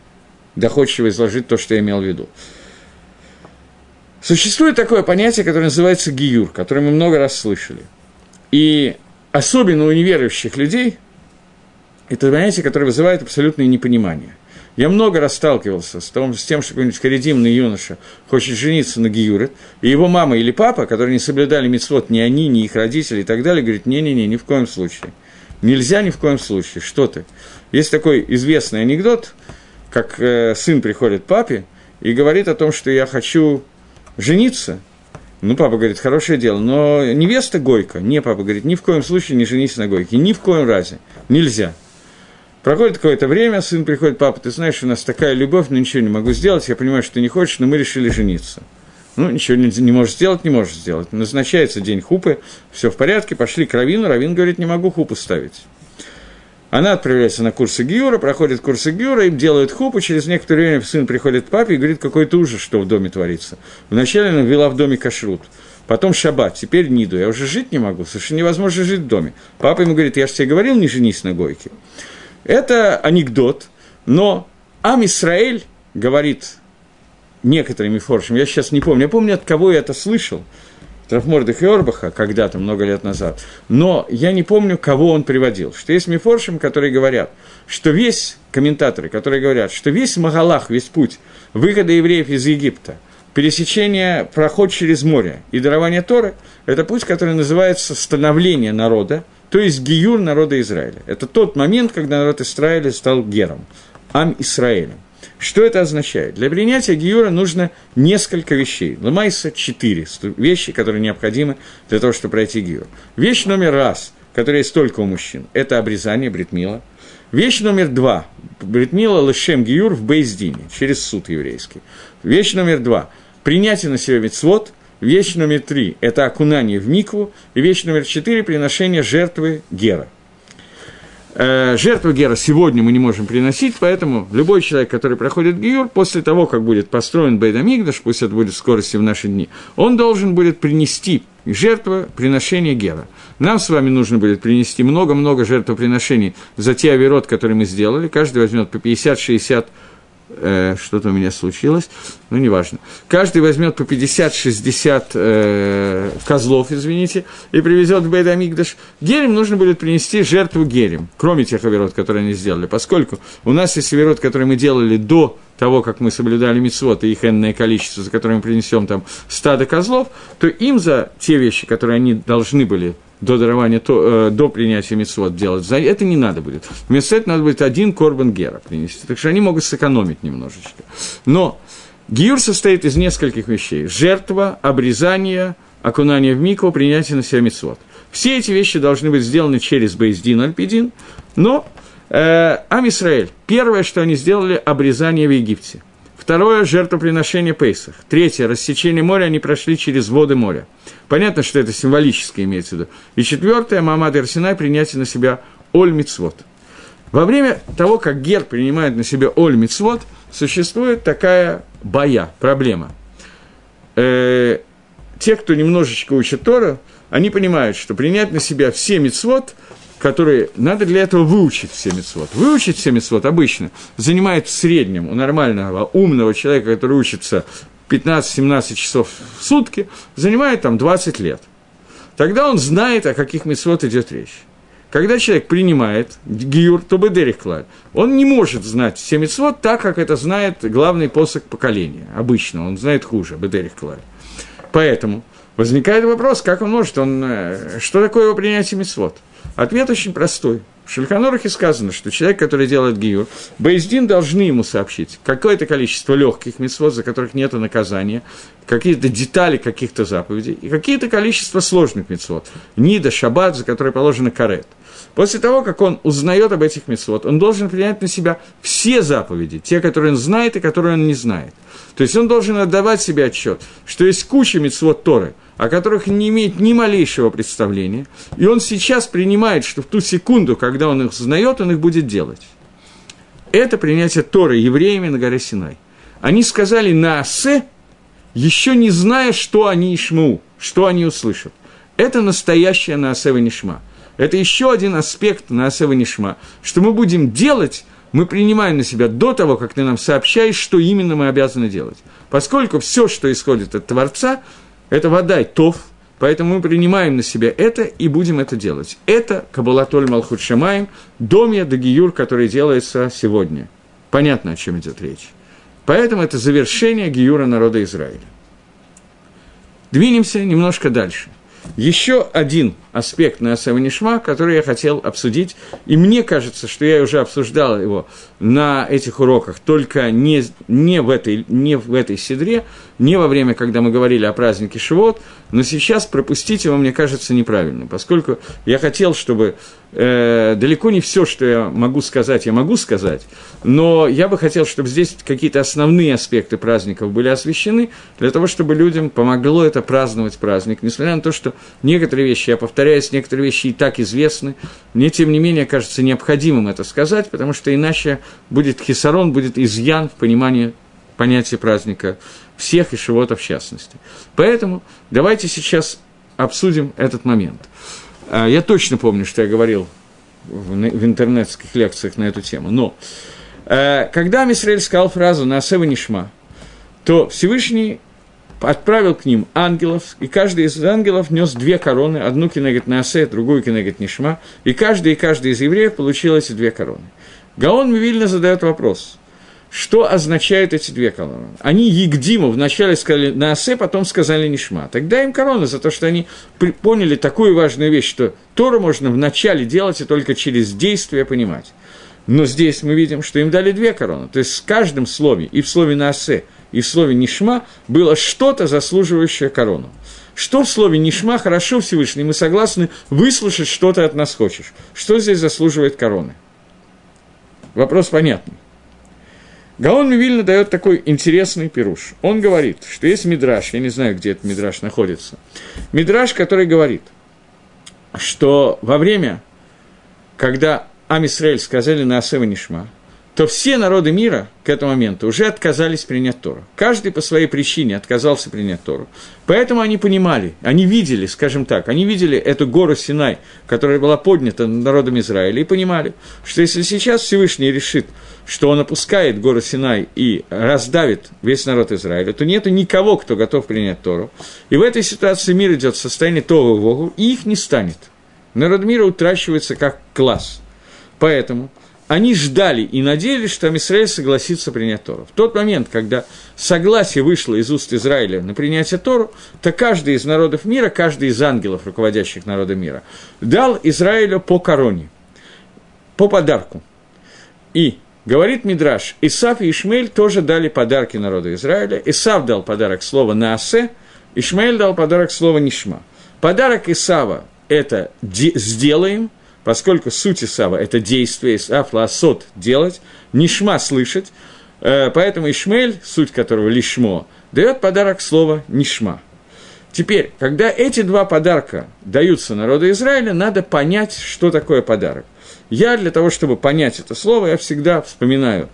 Speaker 1: доходчиво изложить то, что я имел в виду. Существует такое понятие, которое называется гиюр, которое мы много раз слышали. И особенно у неверующих людей это понятие, которое вызывает абсолютное непонимание. Я много раз сталкивался с, том, с тем, что какой-нибудь каридимный юноша хочет жениться на Гиюре, и его мама или папа, которые не соблюдали митцвот, ни они, ни их родители и так далее, говорит, не-не-не, ни в коем случае. Нельзя ни в коем случае. Что ты? Есть такой известный анекдот, как э, сын приходит папе и говорит о том, что я хочу жениться. Ну, папа говорит, хорошее дело, но невеста Гойка. Не, папа говорит, ни в коем случае не женись на Гойке, ни в коем разе. Нельзя. Проходит какое-то время, сын приходит, папа, ты знаешь, у нас такая любовь, но ничего не могу сделать, я понимаю, что ты не хочешь, но мы решили жениться. Ну, ничего не, не можешь сделать, не можешь сделать. Назначается день хупы, все в порядке, пошли к Равину, Равин говорит, не могу хупу ставить. Она отправляется на курсы Гиура, проходит курсы Гиура, им делают хупу, через некоторое время сын приходит к папе и говорит, какой-то ужас, что в доме творится. Вначале она вела в доме кашрут, потом шаббат, теперь ниду, я уже жить не могу, совершенно невозможно жить в доме. Папа ему говорит, я же тебе говорил, не женись на Гойке. Это анекдот, но Ам Исраэль говорит некоторыми форшами, я сейчас не помню, я помню, от кого я это слышал, Трафмордых и Орбаха когда-то, много лет назад, но я не помню, кого он приводил, что есть мифоршим, которые говорят, что весь, комментаторы, которые говорят, что весь Магалах, весь путь выхода евреев из Египта, пересечение, проход через море и дарование Торы – это путь, который называется становление народа, то есть гиюр народа Израиля. Это тот момент, когда народ Израиля стал гером, ам Израилем. Что это означает? Для принятия гиюра нужно несколько вещей. Ламайса – четыре вещи, которые необходимы для того, чтобы пройти гиюр. Вещь номер раз, которая есть только у мужчин, это обрезание бритмила. Вещь номер два – бритмила лышем гиюр в Бейздине, через суд еврейский. Вещь номер два – принятие на себя мецвод – Вещь номер три – это окунание в микву. И вещь номер четыре – приношение жертвы Гера. Э, жертву Гера сегодня мы не можем приносить, поэтому любой человек, который проходит Гиюр, после того, как будет построен Бейдамигдаш, пусть это будет в скорости в наши дни, он должен будет принести жертву приношения Гера. Нам с вами нужно будет принести много-много жертвоприношений за те оверот, которые мы сделали. Каждый возьмет по 50-60 э, что-то у меня случилось, ну, неважно. Каждый возьмет по 50-60 э, козлов, извините, и привезет в Бейдамигдаш. Герем нужно будет принести жертву герем, кроме тех оверот, которые они сделали, поскольку у нас есть оверот, которые мы делали до того, как мы соблюдали мицвод и их энное количество, за которое мы принесем там стадо козлов, то им за те вещи, которые они должны были до дарования, то, э, до принятия митцвот делать. За это не надо будет. Вместо этого надо будет один корбан гера принести. Так что они могут сэкономить немножечко. Но гиюр состоит из нескольких вещей. Жертва, обрезание, окунание в мику, принятие на себя митцвот. Все эти вещи должны быть сделаны через Бейздин Альпидин, но э, Ам Исраэль, первое, что они сделали, обрезание в Египте – Второе – жертвоприношение Пейсах. Третье – рассечение моря, они прошли через воды моря. Понятно, что это символически имеется в виду. И четвертое – Мамад Арсенай – принятие на себя Оль Мицвод. Во время того, как Гер принимает на себя Оль Мицвод, существует такая боя, проблема. Э, те, кто немножечко учат Тора, они понимают, что принять на себя все Мицвод – которые надо для этого выучить все мецвод. Выучить все мецвод обычно занимает в среднем у нормального, умного человека, который учится 15-17 часов в сутки, занимает там 20 лет. Тогда он знает, о каких мецвод идет речь. Когда человек принимает гиюр, то бедерихклаль, он не может знать все мецвод так, как это знает главный посох поколения. Обычно он знает хуже, бедерихклаль. Поэтому возникает вопрос, как он может, он, э, что такое его принятие мецвод? Ответ очень простой. В Шельханорахе сказано, что человек, который делает гиюр, Бейздин должны ему сообщить какое-то количество легких митцвот, за которых нет наказания, какие-то детали каких-то заповедей, и какие-то количество сложных митцвот. Нида, шаббат, за которые положено карет. После того, как он узнает об этих митцвот, он должен принять на себя все заповеди, те, которые он знает и которые он не знает. То есть он должен отдавать себе отчет, что есть куча митцвот Торы – о которых не имеет ни малейшего представления, и он сейчас принимает, что в ту секунду, когда он их узнает, он их будет делать. Это принятие Торы евреями на горе Синай. Они сказали на Асе, еще не зная, что они ишму, что они услышат. Это настоящее на Асе Нишма. Это еще один аспект на Асе Нишма, что мы будем делать мы принимаем на себя до того, как ты нам сообщаешь, что именно мы обязаны делать. Поскольку все, что исходит от Творца, это вода и тов, поэтому мы принимаем на себя это и будем это делать. Это Кабулатоль Малхут Шамаем, Домья Дагиюр, который делается сегодня. Понятно, о чем идет речь. Поэтому это завершение Гиюра народа Израиля. Двинемся немножко дальше. Еще один аспект на Нишма, который я хотел обсудить, и мне кажется, что я уже обсуждал его на этих уроках, только не, не, в, этой, не в этой седре, не во время, когда мы говорили о празднике Шивот, но сейчас пропустить его, мне кажется, неправильно, поскольку я хотел, чтобы э, далеко не все, что я могу сказать, я могу сказать, но я бы хотел, чтобы здесь какие-то основные аспекты праздников были освещены, для того, чтобы людям помогло это праздновать праздник, несмотря на то, что некоторые вещи, я повторяюсь, некоторые вещи и так известны, мне, тем не менее, кажется необходимым это сказать, потому что иначе будет хисарон, будет изъян в понимании понятия праздника всех и шивота в частности. Поэтому давайте сейчас обсудим этот момент. А, я точно помню, что я говорил в интернетских лекциях на эту тему, но э, когда Мисраэль сказал фразу на Асева Нишма, то Всевышний отправил к ним ангелов, и каждый из ангелов нес две короны, одну кинегет Наасе, другую кинегет Нишма, и каждый и каждый из евреев получил эти две короны. Гаон Мивильна задает вопрос, что означают эти две короны? Они Егдиму вначале сказали Наасе, потом сказали Нишма. Тогда им корона за то, что они поняли такую важную вещь, что Тору можно вначале делать и только через действие понимать. Но здесь мы видим, что им дали две короны. То есть в каждом слове, и в слове Наасе, и в слове Нишма, было что-то заслуживающее корону. Что в слове Нишма хорошо Всевышний, мы согласны выслушать, что ты от нас хочешь. Что здесь заслуживает короны? Вопрос понятный. Гаон Мивильна дает такой интересный пируш. Он говорит, что есть мидраж, я не знаю, где этот мидраж находится. Мидраж, который говорит, что во время, когда Амисраэль сказали на Асева Нишма, то все народы мира к этому моменту уже отказались принять Тору. Каждый по своей причине отказался принять Тору. Поэтому они понимали, они видели, скажем так, они видели эту гору Синай, которая была поднята народом Израиля, и понимали, что если сейчас Всевышний решит, что он опускает гору Синай и раздавит весь народ Израиля, то нету никого, кто готов принять Тору. И в этой ситуации мир идет в состоянии того Богу, и их не станет. Народ мира утрачивается как класс. Поэтому – они ждали и надеялись, что Амисраэль согласится принять Тору. В тот момент, когда согласие вышло из уст Израиля на принятие Тору, то каждый из народов мира, каждый из ангелов, руководящих народа мира, дал Израилю по короне, по подарку. И Говорит Мидраш, Исав и Ишмель тоже дали подарки народу Израиля. Исав дал подарок слова Наасе, Ишмель дал подарок слова Нишма. Подарок Исава – это «сделаем», поскольку суть Исава – это действие, Исав ласот – делать, Нишма – слышать, э, поэтому Ишмель, суть которого лишмо, дает подарок слова Нишма. Теперь, когда эти два подарка даются народу Израиля, надо понять, что такое подарок. Я для того, чтобы понять это слово, я всегда вспоминаю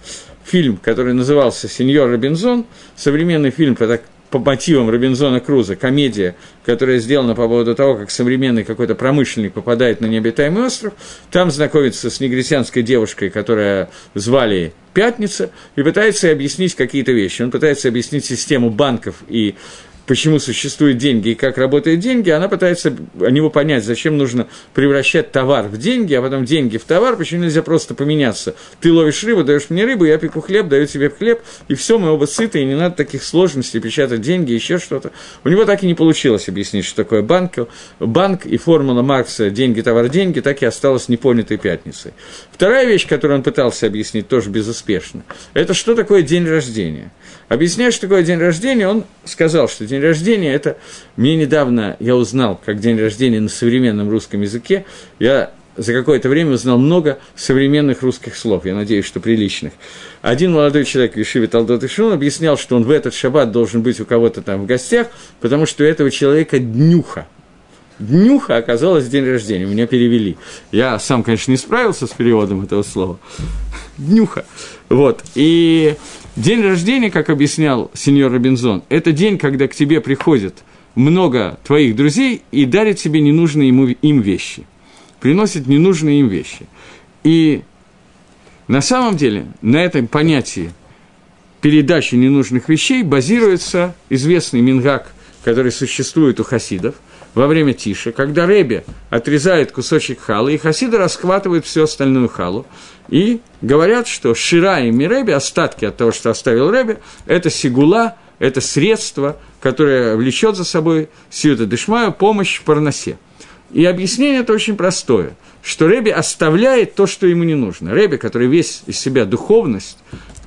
Speaker 1: фильм, который назывался «Сеньор Робинзон», современный фильм по мотивам Робинзона Круза, комедия, которая сделана по поводу того, как современный какой-то промышленник попадает на необитаемый остров, там знакомится с негритянской девушкой, которая звали Пятница, и пытается объяснить какие-то вещи. Он пытается объяснить систему банков и почему существуют деньги и как работают деньги, она пытается о него понять, зачем нужно превращать товар в деньги, а потом деньги в товар, почему нельзя просто поменяться. Ты ловишь рыбу, даешь мне рыбу, я пеку хлеб, даю тебе хлеб, и все, мы оба сыты, и не надо таких сложностей, печатать деньги, еще что-то. У него так и не получилось объяснить, что такое банк, банк и формула Маркса «деньги, товар, деньги» так и осталась непонятой пятницей. Вторая вещь, которую он пытался объяснить, тоже безуспешно, это что такое день рождения. Объясняя, что такое день рождения, он сказал, что день рождения – это... Мне недавно, я узнал, как день рождения на современном русском языке, я за какое-то время узнал много современных русских слов, я надеюсь, что приличных. Один молодой человек в Ешиве Талдот Ишун объяснял, что он в этот шаббат должен быть у кого-то там в гостях, потому что у этого человека днюха. Днюха оказалась день рождения, меня перевели. Я сам, конечно, не справился с переводом этого слова. Днюха. Вот. И День рождения, как объяснял сеньор Робинзон, это день, когда к тебе приходит много твоих друзей и дарит тебе ненужные ему, им вещи. Приносит ненужные им вещи. И На самом деле, на этом понятии передачи ненужных вещей базируется известный мингак, который существует у хасидов во время тиши, когда Рэби отрезает кусочек халы, и хасиды расхватывают всю остальную халу, и говорят, что Шира и Миреби, остатки от того, что оставил Рэби, это сигула, это средство, которое влечет за собой Сьюта Дешмаю помощь в Парнасе. И объяснение это очень простое, что Рэби оставляет то, что ему не нужно. Рэби, который весь из себя духовность,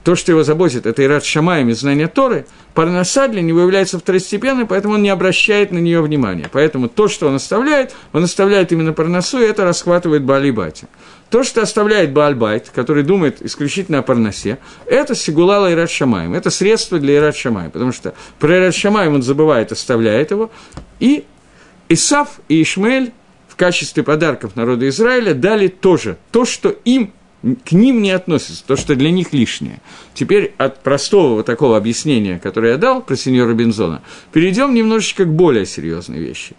Speaker 1: то, что его заботит, это Ират Шамаем и знание Торы, Парнаса для него является второстепенной, поэтому он не обращает на нее внимания. Поэтому то, что он оставляет, он оставляет именно Парнасу, и это расхватывает Баалибати. То, что оставляет Баальбайт, который думает исключительно о Парнасе, это Сигулала Ират Шамаем, это средство для Ират Шамаем, потому что про Ират Шамаем он забывает, оставляет его, и Исав и Ишмаэль в качестве подарков народа Израиля дали тоже то, что им к ним не относится, то, что для них лишнее. Теперь от простого вот такого объяснения, которое я дал про сеньора Бензона, перейдем немножечко к более серьезной вещи.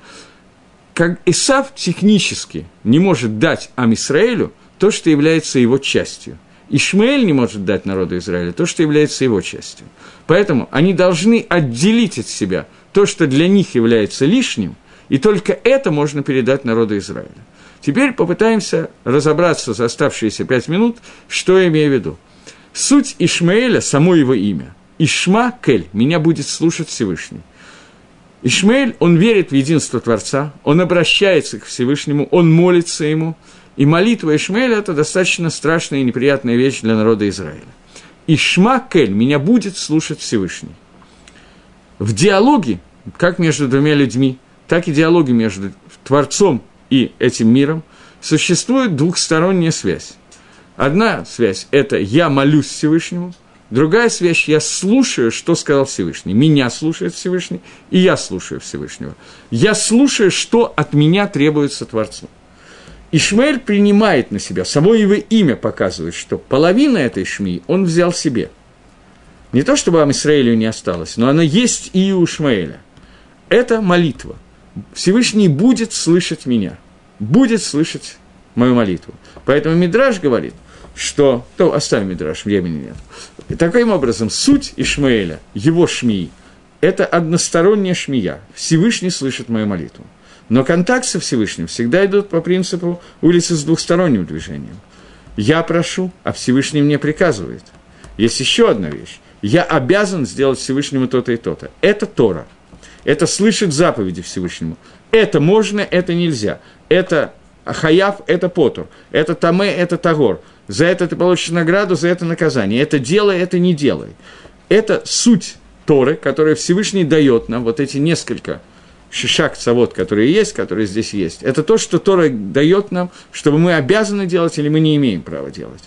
Speaker 1: Как Исав технически не может дать Амисраэлю то, что является его частью. Ишмаэль не может дать народу Израиля то, что является его частью. Поэтому они должны отделить от себя то, что для них является лишним, и только это можно передать народу Израиля. Теперь попытаемся разобраться за оставшиеся пять минут, что я имею в виду. Суть Ишмаэля – само его имя. Ишма Кель – меня будет слушать Всевышний. Ишмаэль, он верит в единство Творца, он обращается к Всевышнему, он молится ему. И молитва Ишмаэля – это достаточно страшная и неприятная вещь для народа Израиля. Ишма Кель – меня будет слушать Всевышний. В диалоге, как между двумя людьми, так и диалоге между Творцом и этим миром, существует двухсторонняя связь. Одна связь – это «я молюсь Всевышнему», другая связь – «я слушаю, что сказал Всевышний». Меня слушает Всевышний, и я слушаю Всевышнего. Я слушаю, что от меня требуется Творцу. Ишмаэль принимает на себя, само его имя показывает, что половина этой шмии он взял себе. Не то, чтобы вам Израилю не осталось, но она есть и у Ишмаэля. Это молитва. Всевышний будет слышать меня будет слышать мою молитву. Поэтому Мидраж говорит, что... То оставим Мидраж, времени нет. И таким образом, суть Ишмаэля, его шмии, это односторонняя шмия. Всевышний слышит мою молитву. Но контакт со Всевышним всегда идут по принципу улицы с двухсторонним движением. Я прошу, а Всевышний мне приказывает. Есть еще одна вещь. Я обязан сделать Всевышнему то-то и то-то. Это Тора. Это слышит заповеди Всевышнему. Это можно, это нельзя это хаяв, это потур, это таме, это тагор. За это ты получишь награду, за это наказание. Это делай, это не делай. Это суть Торы, которую Всевышний дает нам, вот эти несколько шишак цавод, которые есть, которые здесь есть. Это то, что Тора дает нам, чтобы мы обязаны делать или мы не имеем права делать.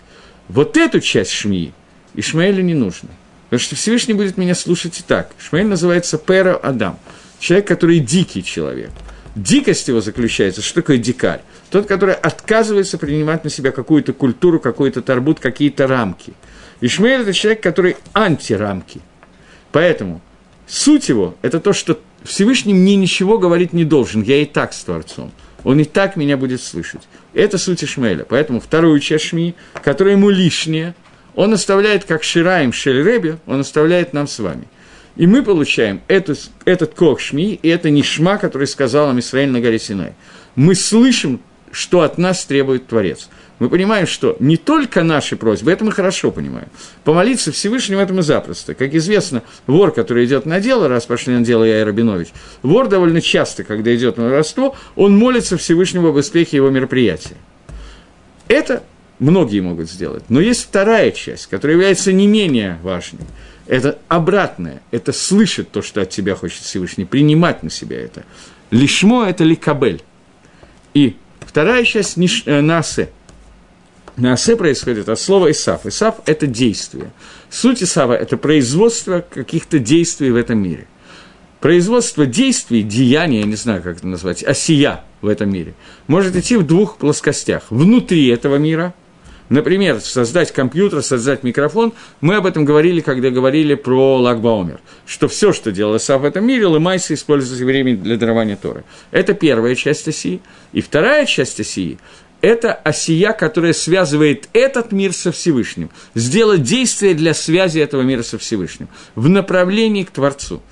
Speaker 1: Вот эту часть Шмии Ишмаэлю не нужно. Потому что Всевышний будет меня слушать и так. Ишмаэль называется Пера Адам. Человек, который дикий человек – Дикость его заключается, что такое дикарь? Тот, который отказывается принимать на себя какую-то культуру, какой-то тарбут, какие-то рамки. Ишмаэль – это человек, который антирамки. Поэтому суть его – это то, что Всевышний мне ничего говорить не должен, я и так с Творцом. Он и так меня будет слышать. Это суть Ишмаэля. Поэтому вторую часть Шми, которая ему лишняя, он оставляет как Шираем Шельребе, он оставляет нам с вами. И мы получаем эту, этот кох шми, и это не шма, который сказал нам Израиль на горе Синай. Мы слышим, что от нас требует Творец. Мы понимаем, что не только наши просьбы, это мы хорошо понимаем. Помолиться Всевышнему этому запросто. Как известно, вор, который идет на дело, раз пошли на дело я и Рабинович, вор довольно часто, когда идет на воровство, он молится Всевышнему об успехе его мероприятия. Это многие могут сделать. Но есть вторая часть, которая является не менее важной – это обратное, это слышать то, что от тебя хочет Всевышний, принимать на себя это. Лишмо – это ликабель. И вторая часть ниш, э, насе. Насе происходит от слова Исав. Исав – это действие. Суть Исава – это производство каких-то действий в этом мире. Производство действий, деяния, я не знаю, как это назвать, осия в этом мире, может идти в двух плоскостях. Внутри этого мира – Например, создать компьютер, создать микрофон. Мы об этом говорили, когда говорили про Лагбаумер, что все, что делал Исав в этом мире, Лымайса используется время для дарования Торы. Это первая часть оси. И вторая часть оси это осия, которая связывает этот мир со Всевышним. Сделать действие для связи этого мира со Всевышним в направлении к Творцу.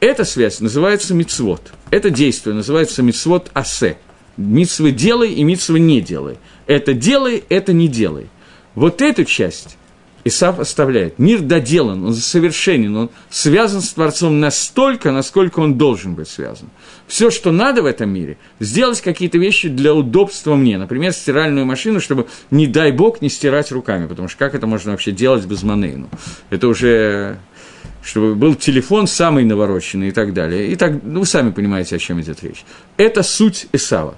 Speaker 1: Эта связь называется мицвод. Это действие называется мицвод асе. Мицвы делай и мицвы не делай. Это делай, это не делай. Вот эту часть Исаф оставляет. Мир доделан, он совершенен, он связан с Творцом настолько, насколько он должен быть связан. Все, что надо в этом мире, сделать какие-то вещи для удобства мне. Например, стиральную машину, чтобы, не дай бог, не стирать руками, потому что как это можно вообще делать без манейну? Это уже чтобы был телефон самый навороченный и так далее. И так, ну, сами понимаете, о чем идет речь. Это суть Исава.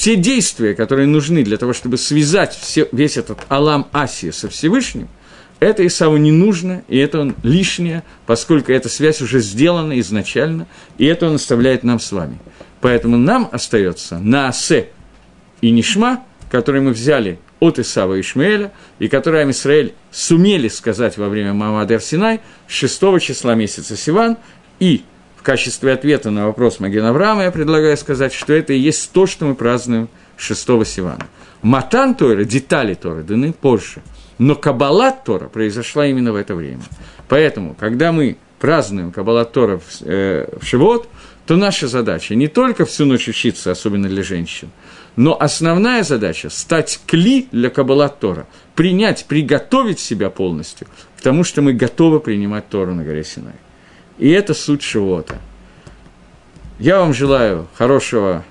Speaker 1: Те действия, которые нужны для того, чтобы связать все, весь этот Алам Асия со Всевышним – это Исаву не нужно, и это он лишнее, поскольку эта связь уже сделана изначально, и это он оставляет нам с вами. Поэтому нам остается Наасе и Нишма, которые мы взяли от Исава и Ишмаэля, и которые Амисраэль сумели сказать во время Мамадер Синай 6 числа месяца Сиван, и в качестве ответа на вопрос Маген Авраама я предлагаю сказать, что это и есть то, что мы празднуем 6 Сивана. Матан Тора, детали Торы даны позже – но Каббалат Тора произошла именно в это время. Поэтому, когда мы празднуем Каббалат Тора в, э, в Шивот, то наша задача не только всю ночь учиться, особенно для женщин, но основная задача – стать кли для Каббалат Тора, принять, приготовить себя полностью к тому, что мы готовы принимать Тору на горе Синай. И это суть Шивота. Я вам желаю хорошего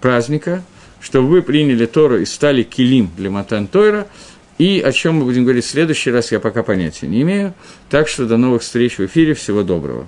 Speaker 1: праздника, чтобы вы приняли Тору и стали килим для Матан Тойра – и о чем мы будем говорить в следующий раз, я пока понятия не имею. Так что до новых встреч в эфире. Всего доброго.